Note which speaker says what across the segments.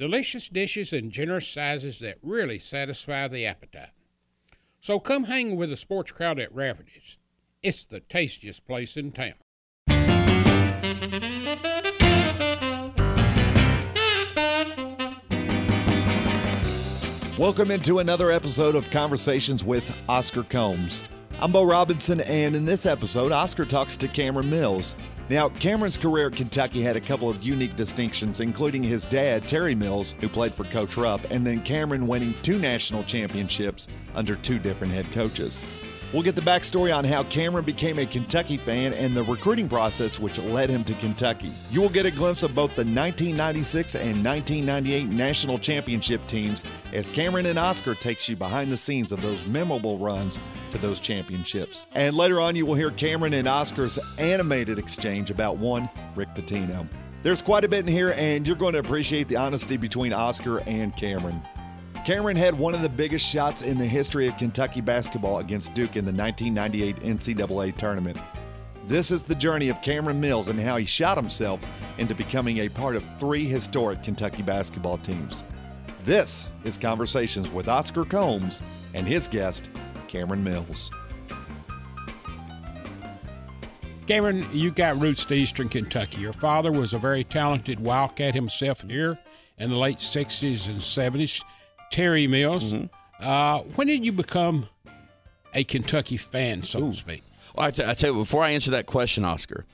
Speaker 1: delicious dishes in generous sizes that really satisfy the appetite. So come hang with the sports crowd at Rafferty's. It's the tastiest place in town.
Speaker 2: Welcome into another episode of Conversations with Oscar Combs. I'm Bo Robinson, and in this episode, Oscar talks to Cameron Mills. Now, Cameron's career at Kentucky had a couple of unique distinctions, including his dad, Terry Mills, who played for Coach Rupp, and then Cameron winning two national championships under two different head coaches. We'll get the backstory on how Cameron became a Kentucky fan and the recruiting process which led him to Kentucky. You will get a glimpse of both the 1996 and 1998 national championship teams as Cameron and Oscar takes you behind the scenes of those memorable runs to those championships. And later on, you will hear Cameron and Oscar's animated exchange about one Rick Pitino. There's quite a bit in here, and you're going to appreciate the honesty between Oscar and Cameron. Cameron had one of the biggest shots in the history of Kentucky basketball against Duke in the 1998 NCAA tournament. This is the journey of Cameron Mills and how he shot himself into becoming a part of three historic Kentucky basketball teams. This is Conversations with Oscar Combs and his guest, Cameron Mills.
Speaker 1: Cameron, you got roots to Eastern Kentucky. Your father was a very talented Wildcat himself here in the late 60s and 70s. Terry Mills. Mm-hmm. Uh, when did you become a Kentucky fan, so Ooh. to speak?
Speaker 3: Well, I, t- I tell you, before I answer that question, Oscar,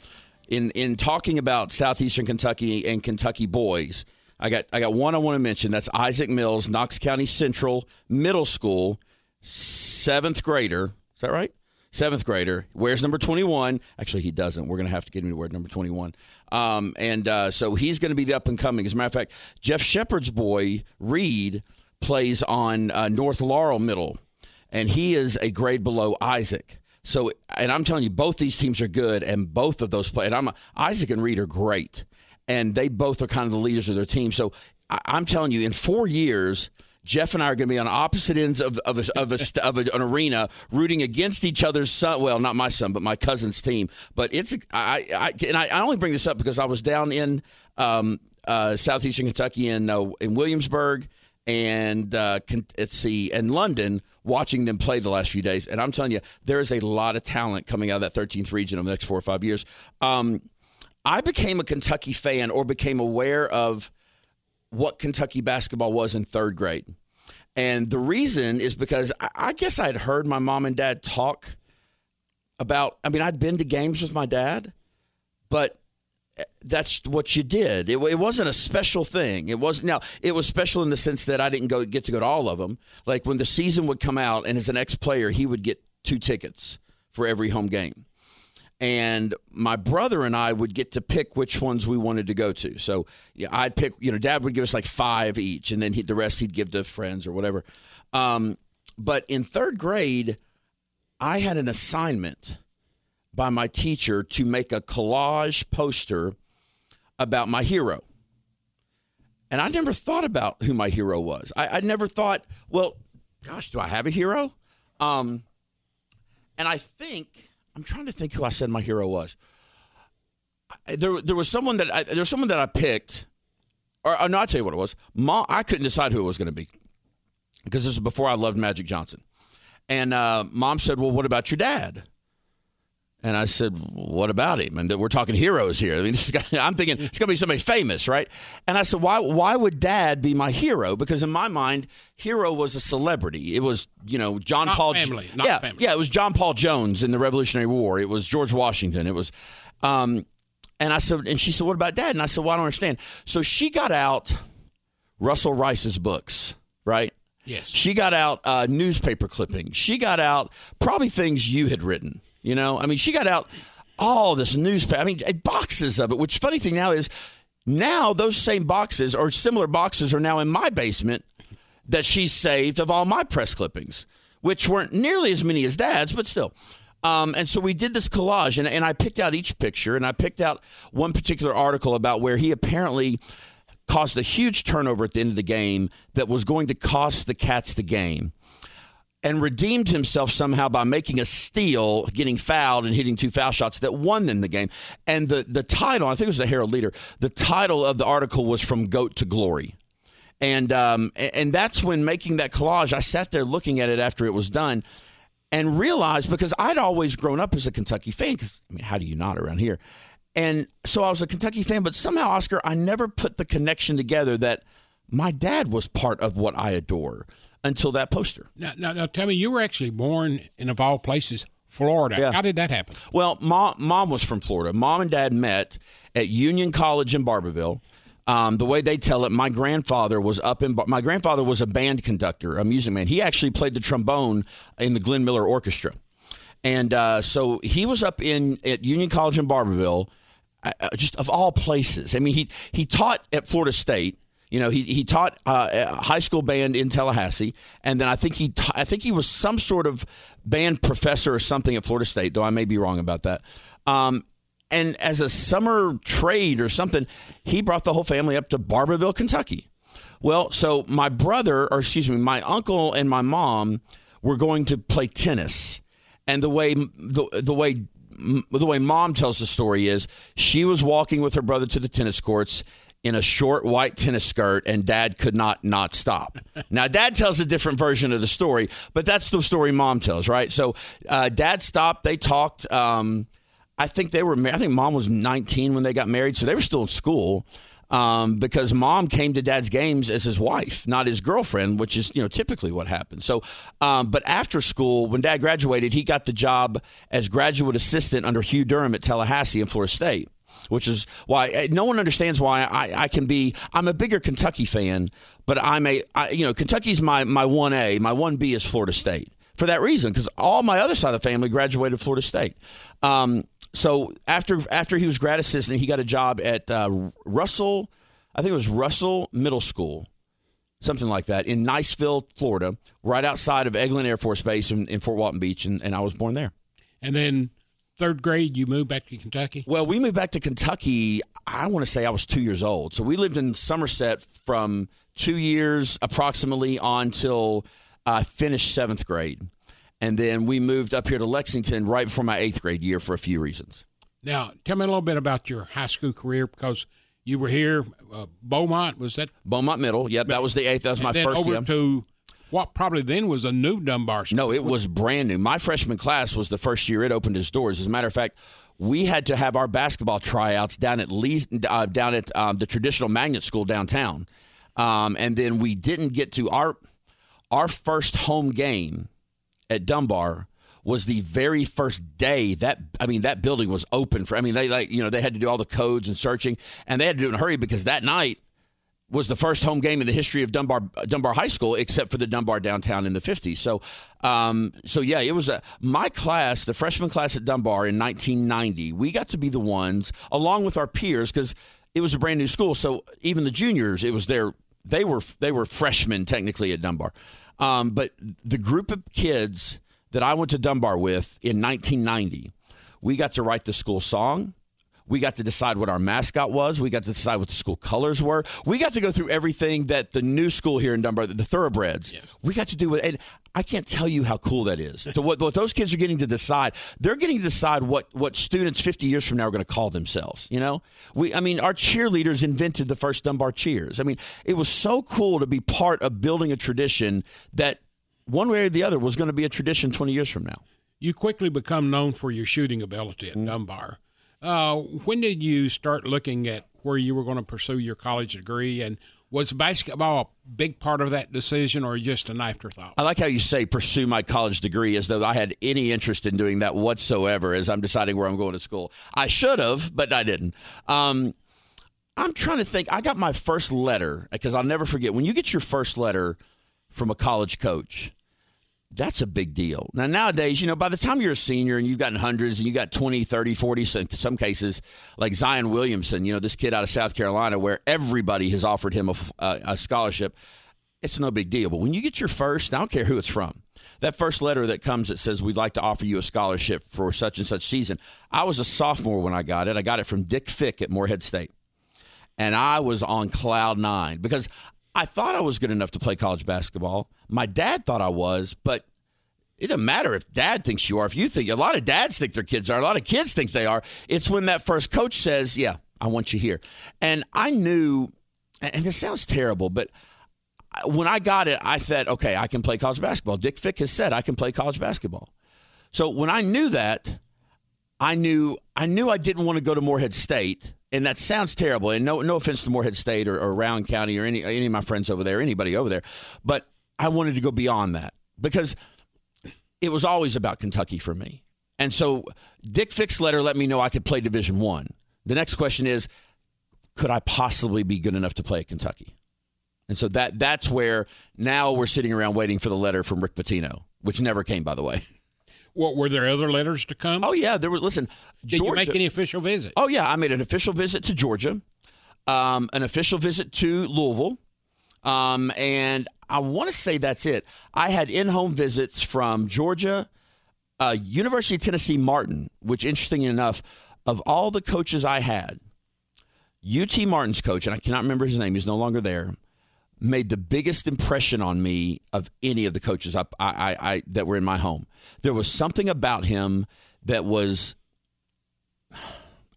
Speaker 3: in in talking about southeastern Kentucky and Kentucky boys, I got I got one I want to mention. That's Isaac Mills, Knox County Central Middle School, seventh grader. Is that right? Seventh grader wears number twenty one. Actually, he doesn't. We're going to have to get him to wear number twenty one. Um, and uh, so he's going to be the up and coming. As a matter of fact, Jeff Sheppard's boy Reed plays on uh, North Laurel Middle, and he is a grade below Isaac. So, and I'm telling you, both these teams are good, and both of those play. And I'm Isaac and Reed are great, and they both are kind of the leaders of their team. So, I, I'm telling you, in four years. Jeff and I are going to be on opposite ends of, of, a, of, a, of a, an arena, rooting against each other's son. Well, not my son, but my cousin's team. But it's I, I and I, only bring this up because I was down in um, uh, southeastern Kentucky in uh, in Williamsburg and uh, let's see, and London watching them play the last few days. And I'm telling you, there is a lot of talent coming out of that 13th region over the next four or five years. Um, I became a Kentucky fan or became aware of what Kentucky basketball was in third grade. And the reason is because I guess I'd heard my mom and dad talk about, I mean, I'd been to games with my dad, but that's what you did. It, it, wasn't a special thing. It was now it was special in the sense that I didn't go get to go to all of them. Like when the season would come out, and as an ex player, he would get two tickets for every home game, and my brother and I would get to pick which ones we wanted to go to. So yeah, I'd pick. You know, Dad would give us like five each, and then he, the rest he'd give to friends or whatever. Um, but in third grade, I had an assignment by my teacher to make a collage poster about my hero. And I never thought about who my hero was. I, I never thought, well, gosh, do I have a hero? Um, and I think I'm trying to think who I said my hero was. I, there, there was someone that I, there was someone that I picked, or, or no, I'll tell you what it was. Mom, I couldn't decide who it was going to be because this was before I loved Magic Johnson. And uh, mom said, "Well, what about your dad?" And I said, "What about him?" And we're talking heroes here. I mean, this is, I'm thinking it's going to be somebody famous, right? And I said, "Why? Why would Dad be my hero? Because in my mind, hero was a celebrity. It was, you know, John
Speaker 1: not
Speaker 3: Paul.
Speaker 1: Family,
Speaker 3: yeah,
Speaker 1: family.
Speaker 3: yeah. It was John Paul Jones in the Revolutionary War. It was George Washington. It was." Um, and I said, and she said, "What about Dad?" And I said, "Well, I don't understand." So she got out Russell Rice's books, right?
Speaker 1: Yes.
Speaker 3: She got out uh, newspaper clippings. She got out probably things you had written you know, I mean, she got out all this newspaper. I mean, boxes of it. Which funny thing now is, Now those same boxes or similar boxes are now in my basement that she saved of all my press clippings, which weren't nearly as many as dad's, but still. Um, and so we did this collage, and, and I picked out each picture, and I picked out one particular article about where he apparently caused a huge turnover at the end of the game that was going to cost the Cats the game and redeemed himself somehow by making a steal, getting fouled and hitting two foul shots that won them the game. And the, the title, I think it was the Herald Leader, the title of the article was From Goat to Glory. And, um, and that's when making that collage, I sat there looking at it after it was done and realized because I'd always grown up as a Kentucky fan, because, I mean, how do you not around here? And so I was a Kentucky fan, but somehow, Oscar, I never put the connection together that my dad was part of what I adore until that poster.
Speaker 1: Now, now, now tell me, you were actually born in, of all places, Florida.
Speaker 3: Yeah.
Speaker 1: How did that happen?
Speaker 3: Well, mom, mom was from Florida. Mom and dad met at Union College in Barbourville. Um, the way they tell it, my grandfather was up in. My grandfather was a band conductor, a music man. He actually played the trombone in the Glenn Miller Orchestra, and uh, so he was up in at Union College in Barbourville, uh, uh, just of all places. I mean, he he taught at Florida State. You know, he he taught uh, a high school band in Tallahassee, and then I think he ta- I think he was some sort of band professor or something at Florida State, though I may be wrong about that. Um, and as a summer trade or something, he brought the whole family up to Barbourville, Kentucky. Well, so my brother, or excuse me, my uncle and my mom were going to play tennis, and the way the the way the way mom tells the story is she was walking with her brother to the tennis courts in a short white tennis skirt and dad could not not stop now dad tells a different version of the story but that's the story mom tells right so uh, dad stopped they talked um, I think they were. I think mom was 19 when they got married, so they were still in school. Um, because mom came to dad's games as his wife, not his girlfriend, which is you know typically what happens. So, um, but after school, when dad graduated, he got the job as graduate assistant under Hugh Durham at Tallahassee and Florida State. Which is why eh, no one understands why I, I can be. I'm a bigger Kentucky fan, but I'm a I, you know Kentucky's my my one A, my one B is Florida State for that reason because all my other side of the family graduated Florida State. Um, so after after he was grad assistant, he got a job at uh, Russell, I think it was Russell Middle School, something like that, in Niceville, Florida, right outside of Eglin Air Force Base in, in Fort Walton Beach, and, and I was born there.
Speaker 1: And then third grade, you moved back to Kentucky.
Speaker 3: Well, we moved back to Kentucky. I want to say I was two years old. So we lived in Somerset from two years approximately on till I finished seventh grade. And then we moved up here to Lexington right before my eighth grade year for a few reasons.
Speaker 1: Now, tell me a little bit about your high school career because you were here. Uh, Beaumont was that?
Speaker 3: Beaumont Middle. Yep, that was the eighth. That was my
Speaker 1: and then
Speaker 3: first
Speaker 1: over
Speaker 3: year.
Speaker 1: to what probably then was a new Dunbar. School.
Speaker 3: No, it was brand new. My freshman class was the first year it opened its doors. As a matter of fact, we had to have our basketball tryouts down at least uh, down at um, the traditional magnet school downtown, um, and then we didn't get to our our first home game at Dunbar was the very first day that I mean that building was open for I mean they like you know they had to do all the codes and searching and they had to do it in a hurry because that night was the first home game in the history of Dunbar Dunbar High School, except for the Dunbar downtown in the '50s. So, um, so yeah, it was a my class, the freshman class at Dunbar in 1990. We got to be the ones, along with our peers, because it was a brand new school. So even the juniors, it was their they were they were freshmen technically at Dunbar, um, but the group of kids that I went to Dunbar with in 1990, we got to write the school song. We got to decide what our mascot was. We got to decide what the school colors were. We got to go through everything that the new school here in Dunbar, the Thoroughbreds, we got to do it. And I can't tell you how cool that is. to what, what those kids are getting to decide, they're getting to decide what, what students 50 years from now are going to call themselves. You know, we, I mean, our cheerleaders invented the first Dunbar cheers. I mean, it was so cool to be part of building a tradition that one way or the other was going to be a tradition 20 years from now.
Speaker 1: You quickly become known for your shooting ability at mm-hmm. Dunbar. Uh, when did you start looking at where you were going to pursue your college degree, and was basketball a big part of that decision, or just an afterthought?
Speaker 3: I like how you say pursue my college degree as though I had any interest in doing that whatsoever as I'm deciding where I'm going to school. I should have, but I didn't. Um, I'm trying to think. I got my first letter because I'll never forget when you get your first letter from a college coach. That's a big deal. Now, nowadays, you know, by the time you're a senior and you've gotten hundreds and you got 20, 30, 40, some, some cases, like Zion Williamson, you know, this kid out of South Carolina, where everybody has offered him a, a, a scholarship, it's no big deal. But when you get your first, I don't care who it's from, that first letter that comes that says, We'd like to offer you a scholarship for such and such season. I was a sophomore when I got it. I got it from Dick Fick at Morehead State. And I was on cloud nine because I thought I was good enough to play college basketball. My dad thought I was, but it doesn't matter if dad thinks you are. If you think, a lot of dads think their kids are, a lot of kids think they are. It's when that first coach says, Yeah, I want you here. And I knew, and this sounds terrible, but when I got it, I said, Okay, I can play college basketball. Dick Fick has said I can play college basketball. So when I knew that, I knew I knew I didn't want to go to Morehead State and that sounds terrible. And no, no offense to Morehead State or, or Rowan County or any any of my friends over there, anybody over there, but I wanted to go beyond that because it was always about Kentucky for me. And so Dick Fick's letter let me know I could play Division One. The next question is, could I possibly be good enough to play at Kentucky? And so that that's where now we're sitting around waiting for the letter from Rick Pitino, which never came, by the way.
Speaker 1: What were there other letters to come?
Speaker 3: Oh yeah, there were. Listen,
Speaker 1: did Georgia, you make any official visit?
Speaker 3: Oh yeah, I made an official visit to Georgia, um, an official visit to Louisville, um, and I want to say that's it. I had in-home visits from Georgia, uh, University of Tennessee Martin, which interesting enough, of all the coaches I had, UT Martin's coach, and I cannot remember his name, he's no longer there made the biggest impression on me of any of the coaches I, I, I, that were in my home. There was something about him that was.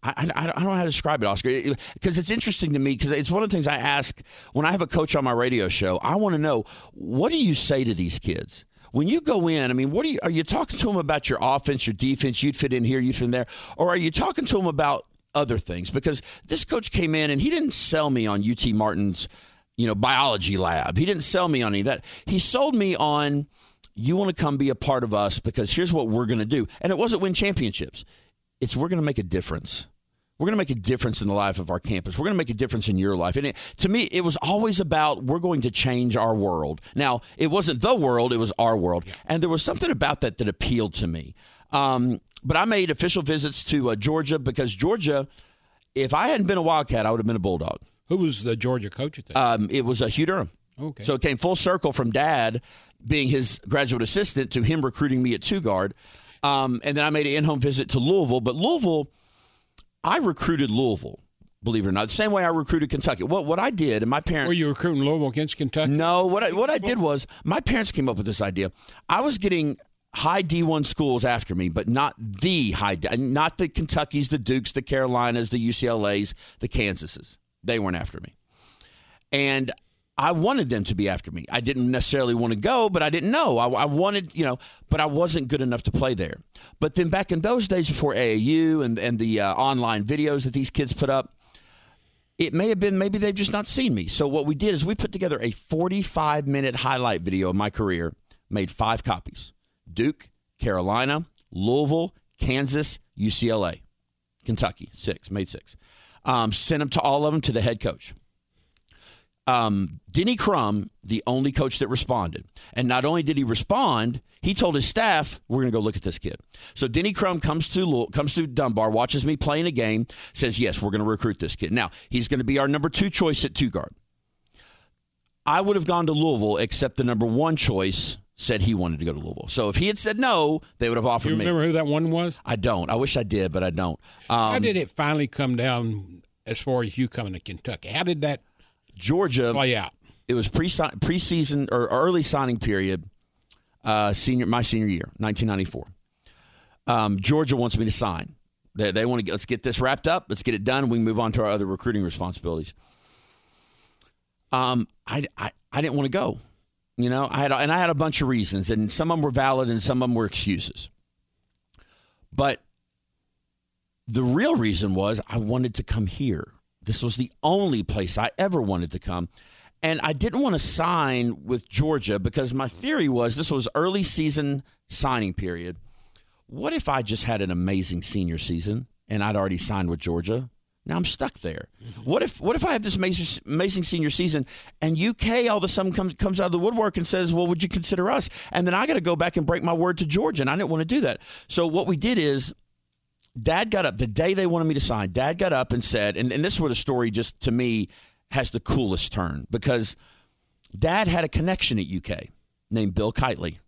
Speaker 3: I, I, I don't know how to describe it, Oscar, because it, it's interesting to me. Because it's one of the things I ask when I have a coach on my radio show. I want to know what do you say to these kids when you go in, I mean, what are you are you talking to them about your offense, your defense? You'd fit in here, you'd fit in there, or are you talking to them about other things? Because this coach came in and he didn't sell me on UT Martin's you know, biology lab. He didn't sell me on any of that. He sold me on you want to come be a part of us because here's what we're going to do. And it wasn't win championships. It's we're going to make a difference. We're going to make a difference in the life of our campus. We're going to make a difference in your life. And it, to me, it was always about we're going to change our world. Now, it wasn't the world, it was our world. And there was something about that that appealed to me. Um, but I made official visits to uh, Georgia because Georgia, if I hadn't been a Wildcat, I would have been a Bulldog.
Speaker 1: Who was the Georgia coach at that?
Speaker 3: Um, it was a uh, Hugh Durham. Okay. So it came full circle from Dad being his graduate assistant to him recruiting me at two guard, um, and then I made an in-home visit to Louisville. But Louisville, I recruited Louisville. Believe it or not, the same way I recruited Kentucky. What what I did, and my parents
Speaker 1: were you recruiting Louisville against Kentucky?
Speaker 3: No, what I, what I did was my parents came up with this idea. I was getting high D1 schools after me, but not the high, not the Kentuckys, the Dukes, the Carolinas, the UCLA's, the Kansases. They weren't after me. And I wanted them to be after me. I didn't necessarily want to go, but I didn't know. I, I, wanted, you know, but I wasn't good enough to play there. But then back in those days before AAU and, and the uh, online videos that these kids put up, it may have been maybe they've just not seen me. So what we did is we put together a 45 minute highlight video of my career, made five copies Duke, Carolina, Louisville, Kansas, UCLA, Kentucky, six, made six. Um, sent them to all of them to the head coach. Um, Denny Crum, the only coach that responded. And not only did he respond, he told his staff, "We're going to go look at this kid." So Denny Crum comes to comes to Dunbar, watches me playing a game, says, "Yes, we're going to recruit this kid." Now he's going to be our number two choice at two guard. I would have gone to Louisville, except the number one choice said he wanted to go to Louisville. So if he had said no, they would have offered me.
Speaker 1: you remember
Speaker 3: me.
Speaker 1: who that one was?
Speaker 3: I don't. I wish I did, but I don't.
Speaker 1: Um, How did it finally come down as far as you coming to Kentucky? How did that
Speaker 3: Georgia
Speaker 1: play out?
Speaker 3: It was pre preseason or early signing period, uh, senior my senior year, 1994. Um, Georgia wants me to sign. They, they want to get, let's get this wrapped up. Let's get it done. We can move on to our other recruiting responsibilities. Um, I, I, I didn't want to go. You know, I had and I had a bunch of reasons, and some of them were valid, and some of them were excuses. But the real reason was I wanted to come here. This was the only place I ever wanted to come. And I didn't want to sign with Georgia because my theory was this was early season signing period. What if I just had an amazing senior season and I'd already signed with Georgia? Now I'm stuck there. Mm-hmm. What if what if I have this amazing, amazing senior season and UK all of a sudden comes comes out of the woodwork and says, "Well, would you consider us?" And then I got to go back and break my word to Georgia, and I didn't want to do that. So what we did is, Dad got up the day they wanted me to sign. Dad got up and said, and, and this is where the story just to me has the coolest turn because Dad had a connection at UK named Bill Keightley.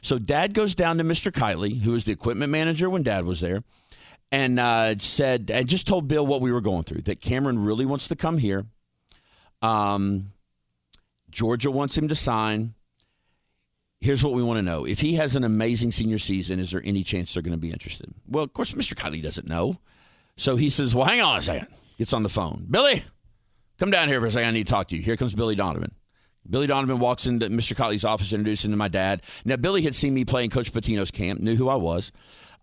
Speaker 3: So Dad goes down to Mr. Keightley, who was the equipment manager when Dad was there and uh, said and just told Bill what we were going through. That Cameron really wants to come here. Um, Georgia wants him to sign. Here's what we want to know: If he has an amazing senior season, is there any chance they're going to be interested? Well, of course, Mr. Keightley doesn't know, so he says, "Well, hang on a second. Gets on the phone. Billy, come down here for a second. I need to talk to you. Here comes Billy Donovan. Billy Donovan walks into Mr. Keightley's office, introducing him to my dad. Now, Billy had seen me play in Coach Pitino's camp, knew who I was.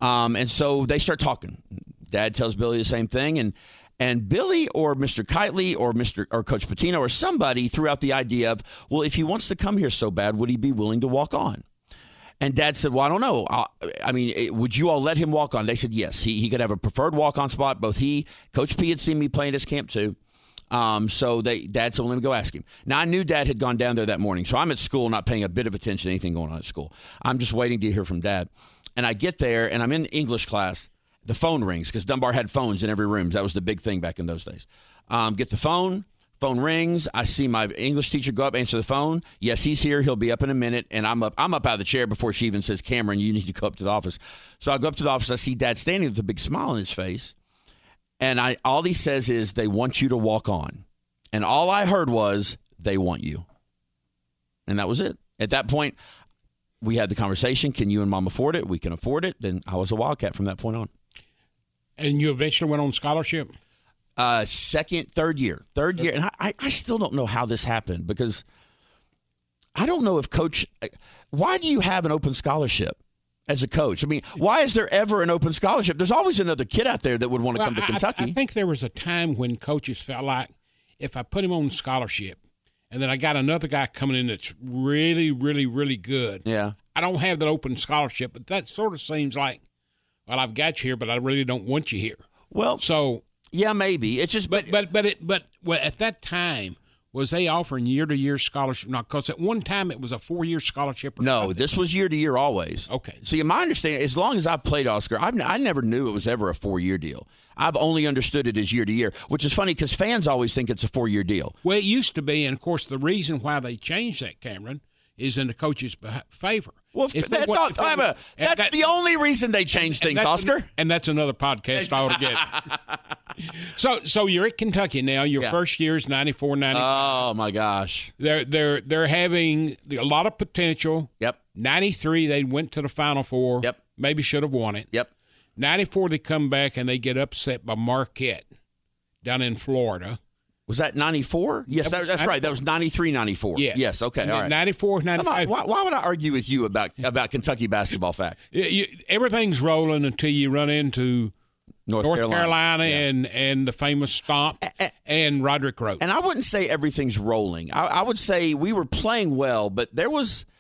Speaker 3: Um, and so they start talking. Dad tells Billy the same thing, and and Billy or Mr. Keightley or Mr. or Coach Pitino or somebody threw out the idea of, well, if he wants to come here so bad, would he be willing to walk on? And Dad said, "Well, I don't know. I, I mean, eh, would you all let him walk on?" They said, "Yes. He he could have a preferred walk on spot. Both he, Coach P, had seen me play in his camp too." Um, so they, Dad said, well, let me go ask him. Now, I knew Dad had gone down there that morning, so I'm at school, not paying a bit of attention to anything going on at school. I'm just waiting to hear from Dad. And I get there and I'm in English class. The phone rings because Dunbar had phones in every room. That was the big thing back in those days. Um, get the phone. Phone rings. I see my English teacher go up, answer the phone. Yes, he's here. He'll be up in a minute. And I'm up. I'm up out of the chair before she even says, "Cameron, you need to go up to the office." So I go up to the office. I see Dad standing with a big smile on his face, and I all he says is, "They want you to walk on," and all I heard was, "They want you," and that was it. At that point, we had the conversation. Can you and mom afford it? We can afford it. Then I was a Wildcat from that point on.
Speaker 1: And you eventually went on scholarship?
Speaker 3: Uh, second, third year. Third year. And I, I still don't know how this happened because I don't know if coach. Why do you have an open scholarship? As a coach, I mean, why is there ever an open scholarship? There's always another kid out there that would want to well, come to
Speaker 1: I,
Speaker 3: Kentucky.
Speaker 1: I think there was a time when coaches felt like if I put him on scholarship, and then I got another guy coming in that's really, really, really good.
Speaker 3: Yeah.
Speaker 1: I don't have that open scholarship, but that sort of seems like, well, I've got you here, but I really don't want you here.
Speaker 3: Well,
Speaker 1: so
Speaker 3: yeah, maybe it's just,
Speaker 1: but but but it but well, at that time. Was they offering year to year scholarship? Not because at one time it was a four year scholarship.
Speaker 3: no, something. this was year to year always.
Speaker 1: Okay.
Speaker 3: See, my understanding, as long as I've played Oscar, I've, I never knew it was ever a four year deal. I've only understood it as year to year, which is funny because fans always think it's a four year deal.
Speaker 1: Well, it used to be, and of course, the reason why they changed that, Cameron, is in the coach's favor.
Speaker 3: Well, if that's. A, that's that, the only reason they changed things, Oscar. An,
Speaker 1: and that's another podcast I ought to get. so, so you're at Kentucky now. Your yeah. first year is 94, 95.
Speaker 3: Oh my gosh!
Speaker 1: They're they're they're having a lot of potential.
Speaker 3: Yep.
Speaker 1: 93, they went to the Final Four.
Speaker 3: Yep.
Speaker 1: Maybe should have won it.
Speaker 3: Yep.
Speaker 1: 94, they come back and they get upset by Marquette down in Florida.
Speaker 3: Was that 94? Yes, that, that's right. That was 93, 94.
Speaker 1: Yeah.
Speaker 3: Yes, okay, all right.
Speaker 1: 94, 95.
Speaker 3: Why, why, would I argue with you about, about Kentucky basketball facts?
Speaker 1: You, everything's rolling until you run into
Speaker 3: North, Carolina, yeah.
Speaker 1: and, and the famous Stomp and Rodrick Rhodes.
Speaker 3: And I wouldn't say everything's rolling. I, I would say we were playing well, but there was –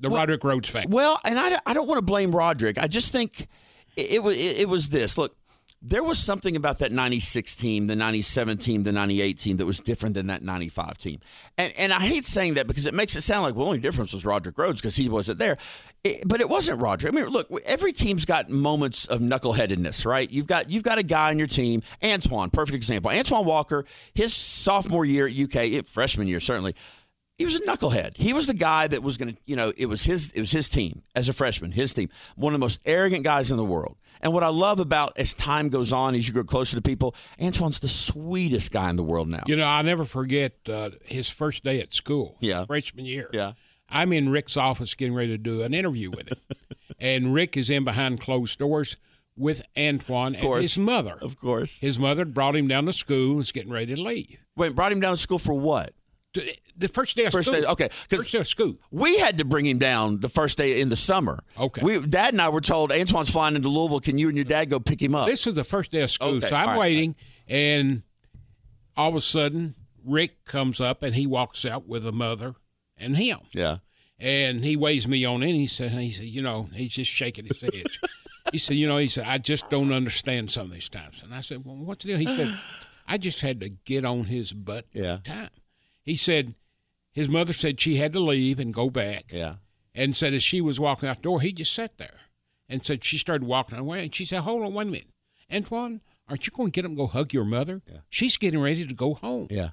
Speaker 1: the Rodrick Rhodes fact.
Speaker 3: Well, and I, I don't want to blame Rodrick. I just think it, it was it, it was this. Look, there was something about that 96 team, the 97 team, the 98 team that was different than that 95 team. And, and I hate saying that because it makes it sound like, the only difference was Rodrick Rhodes because he wasn't there. It, but it wasn't Rodrick. I mean, look, every team's got moments of knuckleheadedness, right? You've got you've got a guy on your team, Antoine, perfect example. Antoine Walker, his sophomore year at UK, freshman year certainly, he was a knucklehead. He was the guy that was going to, you know, it was his it was his team as a freshman, his team. One of the most arrogant guys in the world. And what I love about as time goes on, as you grow closer to people, Antoine's the sweetest guy in the world now.
Speaker 1: You know, I'll never forget uh, his first day at school,
Speaker 3: yeah.
Speaker 1: freshman year.
Speaker 3: Yeah.
Speaker 1: I'm in Rick's office getting ready to do an interview with him. and Rick is in behind closed doors with Antoine and his mother.
Speaker 3: Of course.
Speaker 1: His mother brought him down to school and was getting ready to leave.
Speaker 3: Wait, brought him down to school for what?
Speaker 1: The first day of
Speaker 3: first
Speaker 1: school.
Speaker 3: Day, okay,
Speaker 1: first day of school.
Speaker 3: We had to bring him down the first day in the summer.
Speaker 1: Okay.
Speaker 3: We, dad and I were told Antoine's flying into Louisville. Can you and your dad go pick him up?
Speaker 1: This was the first day of school,
Speaker 3: okay.
Speaker 1: so I'm
Speaker 3: right,
Speaker 1: waiting,
Speaker 3: right.
Speaker 1: and all of a sudden Rick comes up and he walks out with a mother and him.
Speaker 3: Yeah.
Speaker 1: And he weighs me on in. He said, he said, you know, he's just shaking his head. he said, you know, he said, I just don't understand some of these times. And I said, well, what's the deal? He said, I just had to get on his butt
Speaker 3: Yeah.
Speaker 1: time. He said, his mother said she had to leave and go back.
Speaker 3: Yeah.
Speaker 1: And said as she was walking out the door, he just sat there and said she started walking away. And she said, hold on one minute. Antoine, aren't you going to get up and go hug your mother?
Speaker 3: Yeah.
Speaker 1: She's getting ready to go home.
Speaker 3: Yeah.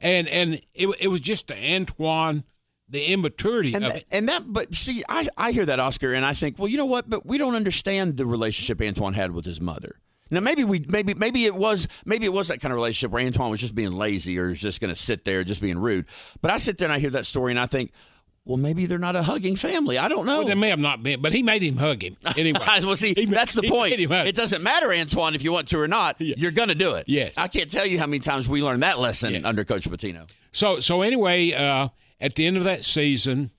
Speaker 1: And and it, it was just the Antoine, the immaturity
Speaker 3: And
Speaker 1: of
Speaker 3: that,
Speaker 1: it.
Speaker 3: and that, but see, I, I hear that, Oscar, and I think, well, you know what? But we don't understand the relationship Antoine had with his mother. Now, maybe we, maybe, maybe it was, maybe it was that kind of relationship where Antoine was just being lazy or just going to sit there, just being rude. But I sit there and I hear that story and I think, well, maybe they're not a hugging family. I don't know.
Speaker 1: Well, they may have not been, but he made him hug him anyway.
Speaker 3: well, see,
Speaker 1: He
Speaker 3: that's the point.
Speaker 1: made him hug.
Speaker 3: It doesn't matter, Antoine, if you want to or not. You're going to do it.
Speaker 1: Yes.
Speaker 3: I can't tell you how many times we learned that lesson
Speaker 1: Yes.
Speaker 3: under Coach Pitino.
Speaker 1: So so anyway, uh, at the end of that season,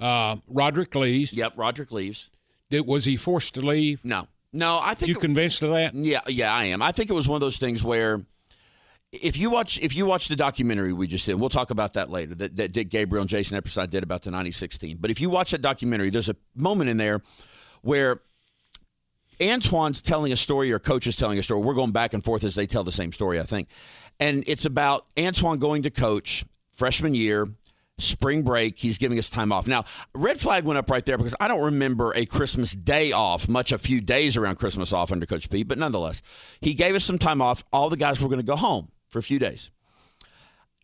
Speaker 1: uh, Rodrick leaves.
Speaker 3: Yep. Rodrick leaves.
Speaker 1: Did, was he forced to leave?
Speaker 3: No, no. I think
Speaker 1: You
Speaker 3: it-
Speaker 1: convinced of that?
Speaker 3: Yeah, yeah, I am. I think it was one of those things where if you watch if you watch the documentary we just did, we'll talk about that later. That, that Dick Gabriel and Jason Epperson did about the 96 team. But if you watch that documentary, there's a moment in there where Antoine's telling a story or coach is telling a story. We're going back and forth as they tell the same story, I think. And it's about Antoine going to coach freshman year, spring break. He's giving us time off. Now, red flag went up right there because I don't remember a Christmas day off, much a few days around Christmas off under Coach P, but nonetheless, he gave us some time off. All the guys were going to go home for a few days.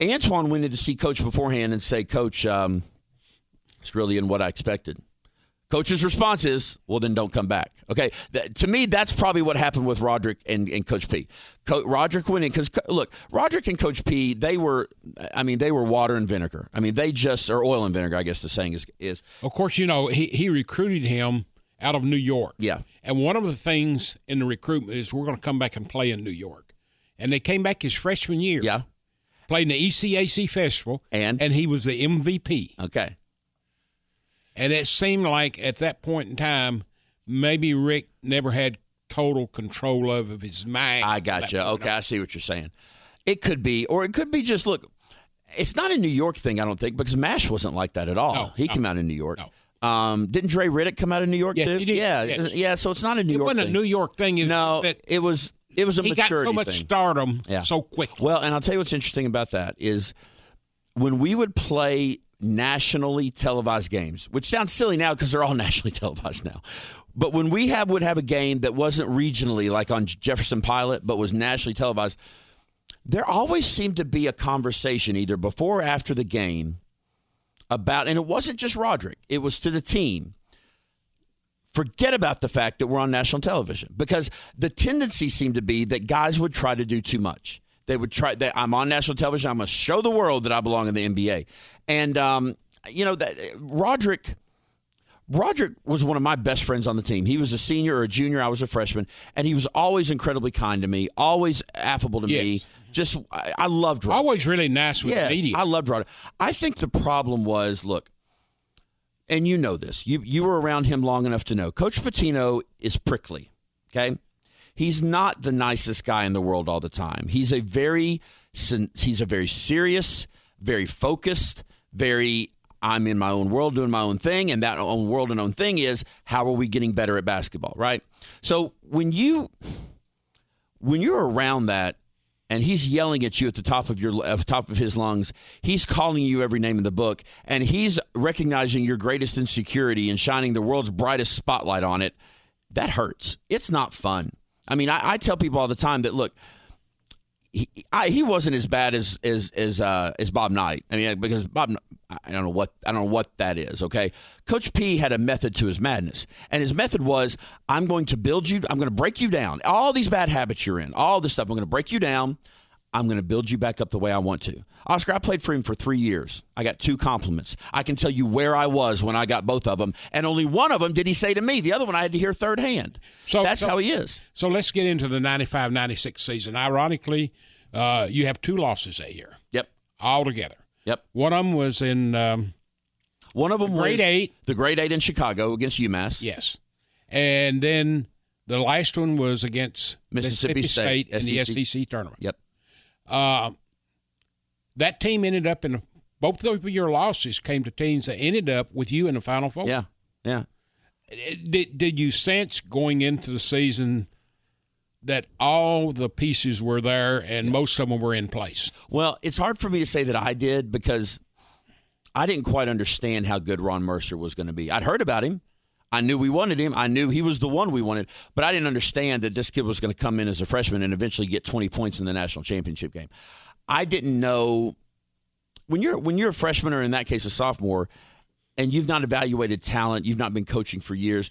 Speaker 3: Antoine went in to see Coach beforehand and say, Coach, um, it's really in what I expected. Coach's response is, well, then don't come back. Okay. Th- to me, that's probably what happened with Rodrick and, and Coach P. Co- Rodrick went in because, look, Rodrick and Coach P, they were, I mean, they were water and vinegar. I mean, they just, or oil and vinegar, I guess the saying is. is
Speaker 1: Of course, you know he he recruited him out of New York.
Speaker 3: Yeah.
Speaker 1: And one of the things in the recruitment is we're going to come back and play in New York. And they came back his freshman year.
Speaker 3: yeah.
Speaker 1: Played in the ECAC festival.
Speaker 3: And?
Speaker 1: and he was the MVP.
Speaker 3: Okay.
Speaker 1: And it seemed like at that point in time, maybe Rick never had total control of, of his mind.
Speaker 3: I got you. Okay, I see what you're saying. It could be, or it could be just look. It's not a New York thing, I don't think, because Mash wasn't like that at all.
Speaker 1: No,
Speaker 3: he
Speaker 1: no.
Speaker 3: came out in New York.
Speaker 1: No.
Speaker 3: Um, didn't Dre Riddick come out of New York
Speaker 1: Yes,
Speaker 3: too?
Speaker 1: he did.
Speaker 3: Yeah,
Speaker 1: Yes.
Speaker 3: yeah. So it's not a New
Speaker 1: It
Speaker 3: York
Speaker 1: wasn't
Speaker 3: thing.
Speaker 1: a New York thing.
Speaker 3: No,
Speaker 1: that
Speaker 3: it was. It was a
Speaker 1: he got
Speaker 3: maturity
Speaker 1: so much
Speaker 3: thing.
Speaker 1: stardom
Speaker 3: Yeah.
Speaker 1: so quickly.
Speaker 3: Well, and I'll tell you what's interesting about that is when we would play nationally televised games, which sounds silly now because they're all nationally televised now. But when we have would have a game that wasn't regionally like on Jefferson Pilot, but was nationally televised, there always seemed to be a conversation either before or after the game about, and it wasn't just Rodrick; it was to the team forget about the fact that we're on national television because the tendency seemed to be that guys would try to do too much. They would try that I'm on national television. I'm going to show the world that I belong in the NBA. And um, you know that Rodrick. Rodrick was one of my best friends on the team. He was a senior or a junior. I was a freshman, and he was always incredibly kind to me, always affable to me. Just I, I loved Rodrick.
Speaker 1: Always really nice with
Speaker 3: Yes,
Speaker 1: media.
Speaker 3: I loved Rodrick. I think the problem was, look, and you know this. You you were around him long enough to know. Coach Pitino is prickly. Okay, he's not the nicest guy in the world all the time. He's a very he's a very serious, very focused, very. I'm in my own world doing my own thing, and that own world and own thing is how are we getting better at basketball, right? So when you when you're around that and he's yelling at you at the top of your at the top of his lungs he's calling you every name in the book and he's recognizing your greatest insecurity and shining the world's brightest spotlight on it that hurts it's not fun i mean i, I tell people all the time that look he, I, he wasn't as bad as as as uh, as Bob Knight. I mean, because Bob, I don't know what I don't know what that is. Okay, Coach P had a method to his madness, and his method was, I'm going to build you. I'm going to break you down. All these bad habits you're in, all this stuff. I'm going to break you down. I'm going to build you back up the way I want to. Oscar, I played for him for three years. I got two compliments. I can tell you where I was when I got both of them, and only one of them did he say to me. The other one I had to hear third hand.
Speaker 1: So-
Speaker 3: that's
Speaker 1: so-
Speaker 3: how he is.
Speaker 1: So let's get into the 95 96 season. Ironically, uh, you have two losses that year
Speaker 3: Yep.
Speaker 1: All together.
Speaker 3: Yep.
Speaker 1: One of them was in, um,
Speaker 3: One of them
Speaker 1: grade
Speaker 3: was
Speaker 1: eight.
Speaker 3: the Great Eight in Chicago against UMass.
Speaker 1: yes. And then the last one was against
Speaker 3: Mississippi
Speaker 1: Mississippi,
Speaker 3: State,
Speaker 1: State, in the.
Speaker 3: SEC
Speaker 1: tournament.
Speaker 3: Yep.
Speaker 1: Uh, that team ended up in both of your losses came to teams that ended up with you in the Final Four.
Speaker 3: Yeah. Yeah.
Speaker 1: Did, did you sense going into the season that all the pieces were there and most of them were in place?
Speaker 3: Well, it's hard for me to say that I did because I didn't quite understand how good Ron Mercer was going to be. I'd heard about him. I knew we wanted him. I knew he was the one we wanted, but I didn't understand that this kid was going to come in as a freshman and eventually get 20 points in the national championship game. I didn't know when you're when you're a freshman or in that case a sophomore and you've not evaluated talent, you've not been coaching for years,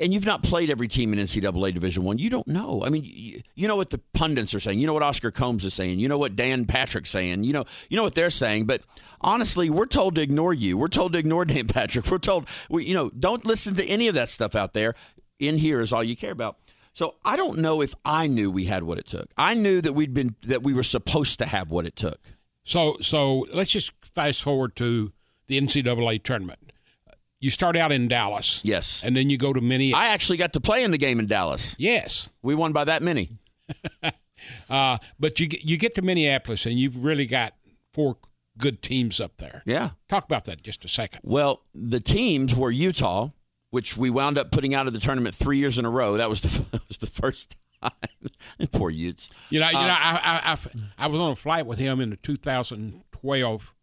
Speaker 3: and you've not played every team in NCAA Division One, you don't know. I mean, you, you, know what the pundits are saying. You know what Oscar Combs is saying. You know what Dan Patrick's saying. You know, you know what they're saying. But honestly, we're told to ignore you. We're told to ignore Dan Patrick. We're told, we, you know, don't listen to any of that stuff out there. In here is all you care about. So I don't know if I knew we had what it took. I knew that we'd been that we were supposed to have what it took.
Speaker 1: So so let's just fast forward to the NCAA tournament you start out in Dallas.
Speaker 3: Yes.
Speaker 1: And then you go to Minneapolis.
Speaker 3: I actually got to play in the game in Dallas.
Speaker 1: Yes.
Speaker 3: We won by that many.
Speaker 1: uh, but you get, you get to Minneapolis and you've really got four good teams up there.
Speaker 3: Yeah.
Speaker 1: Talk about that just a second.
Speaker 3: Well, the teams were Utah, which we wound up putting out of the tournament three years in a row. That was the, that was the first time. Poor Utes.
Speaker 1: You know, you uh, know, I, I, I, I was on a flight with him in the 2012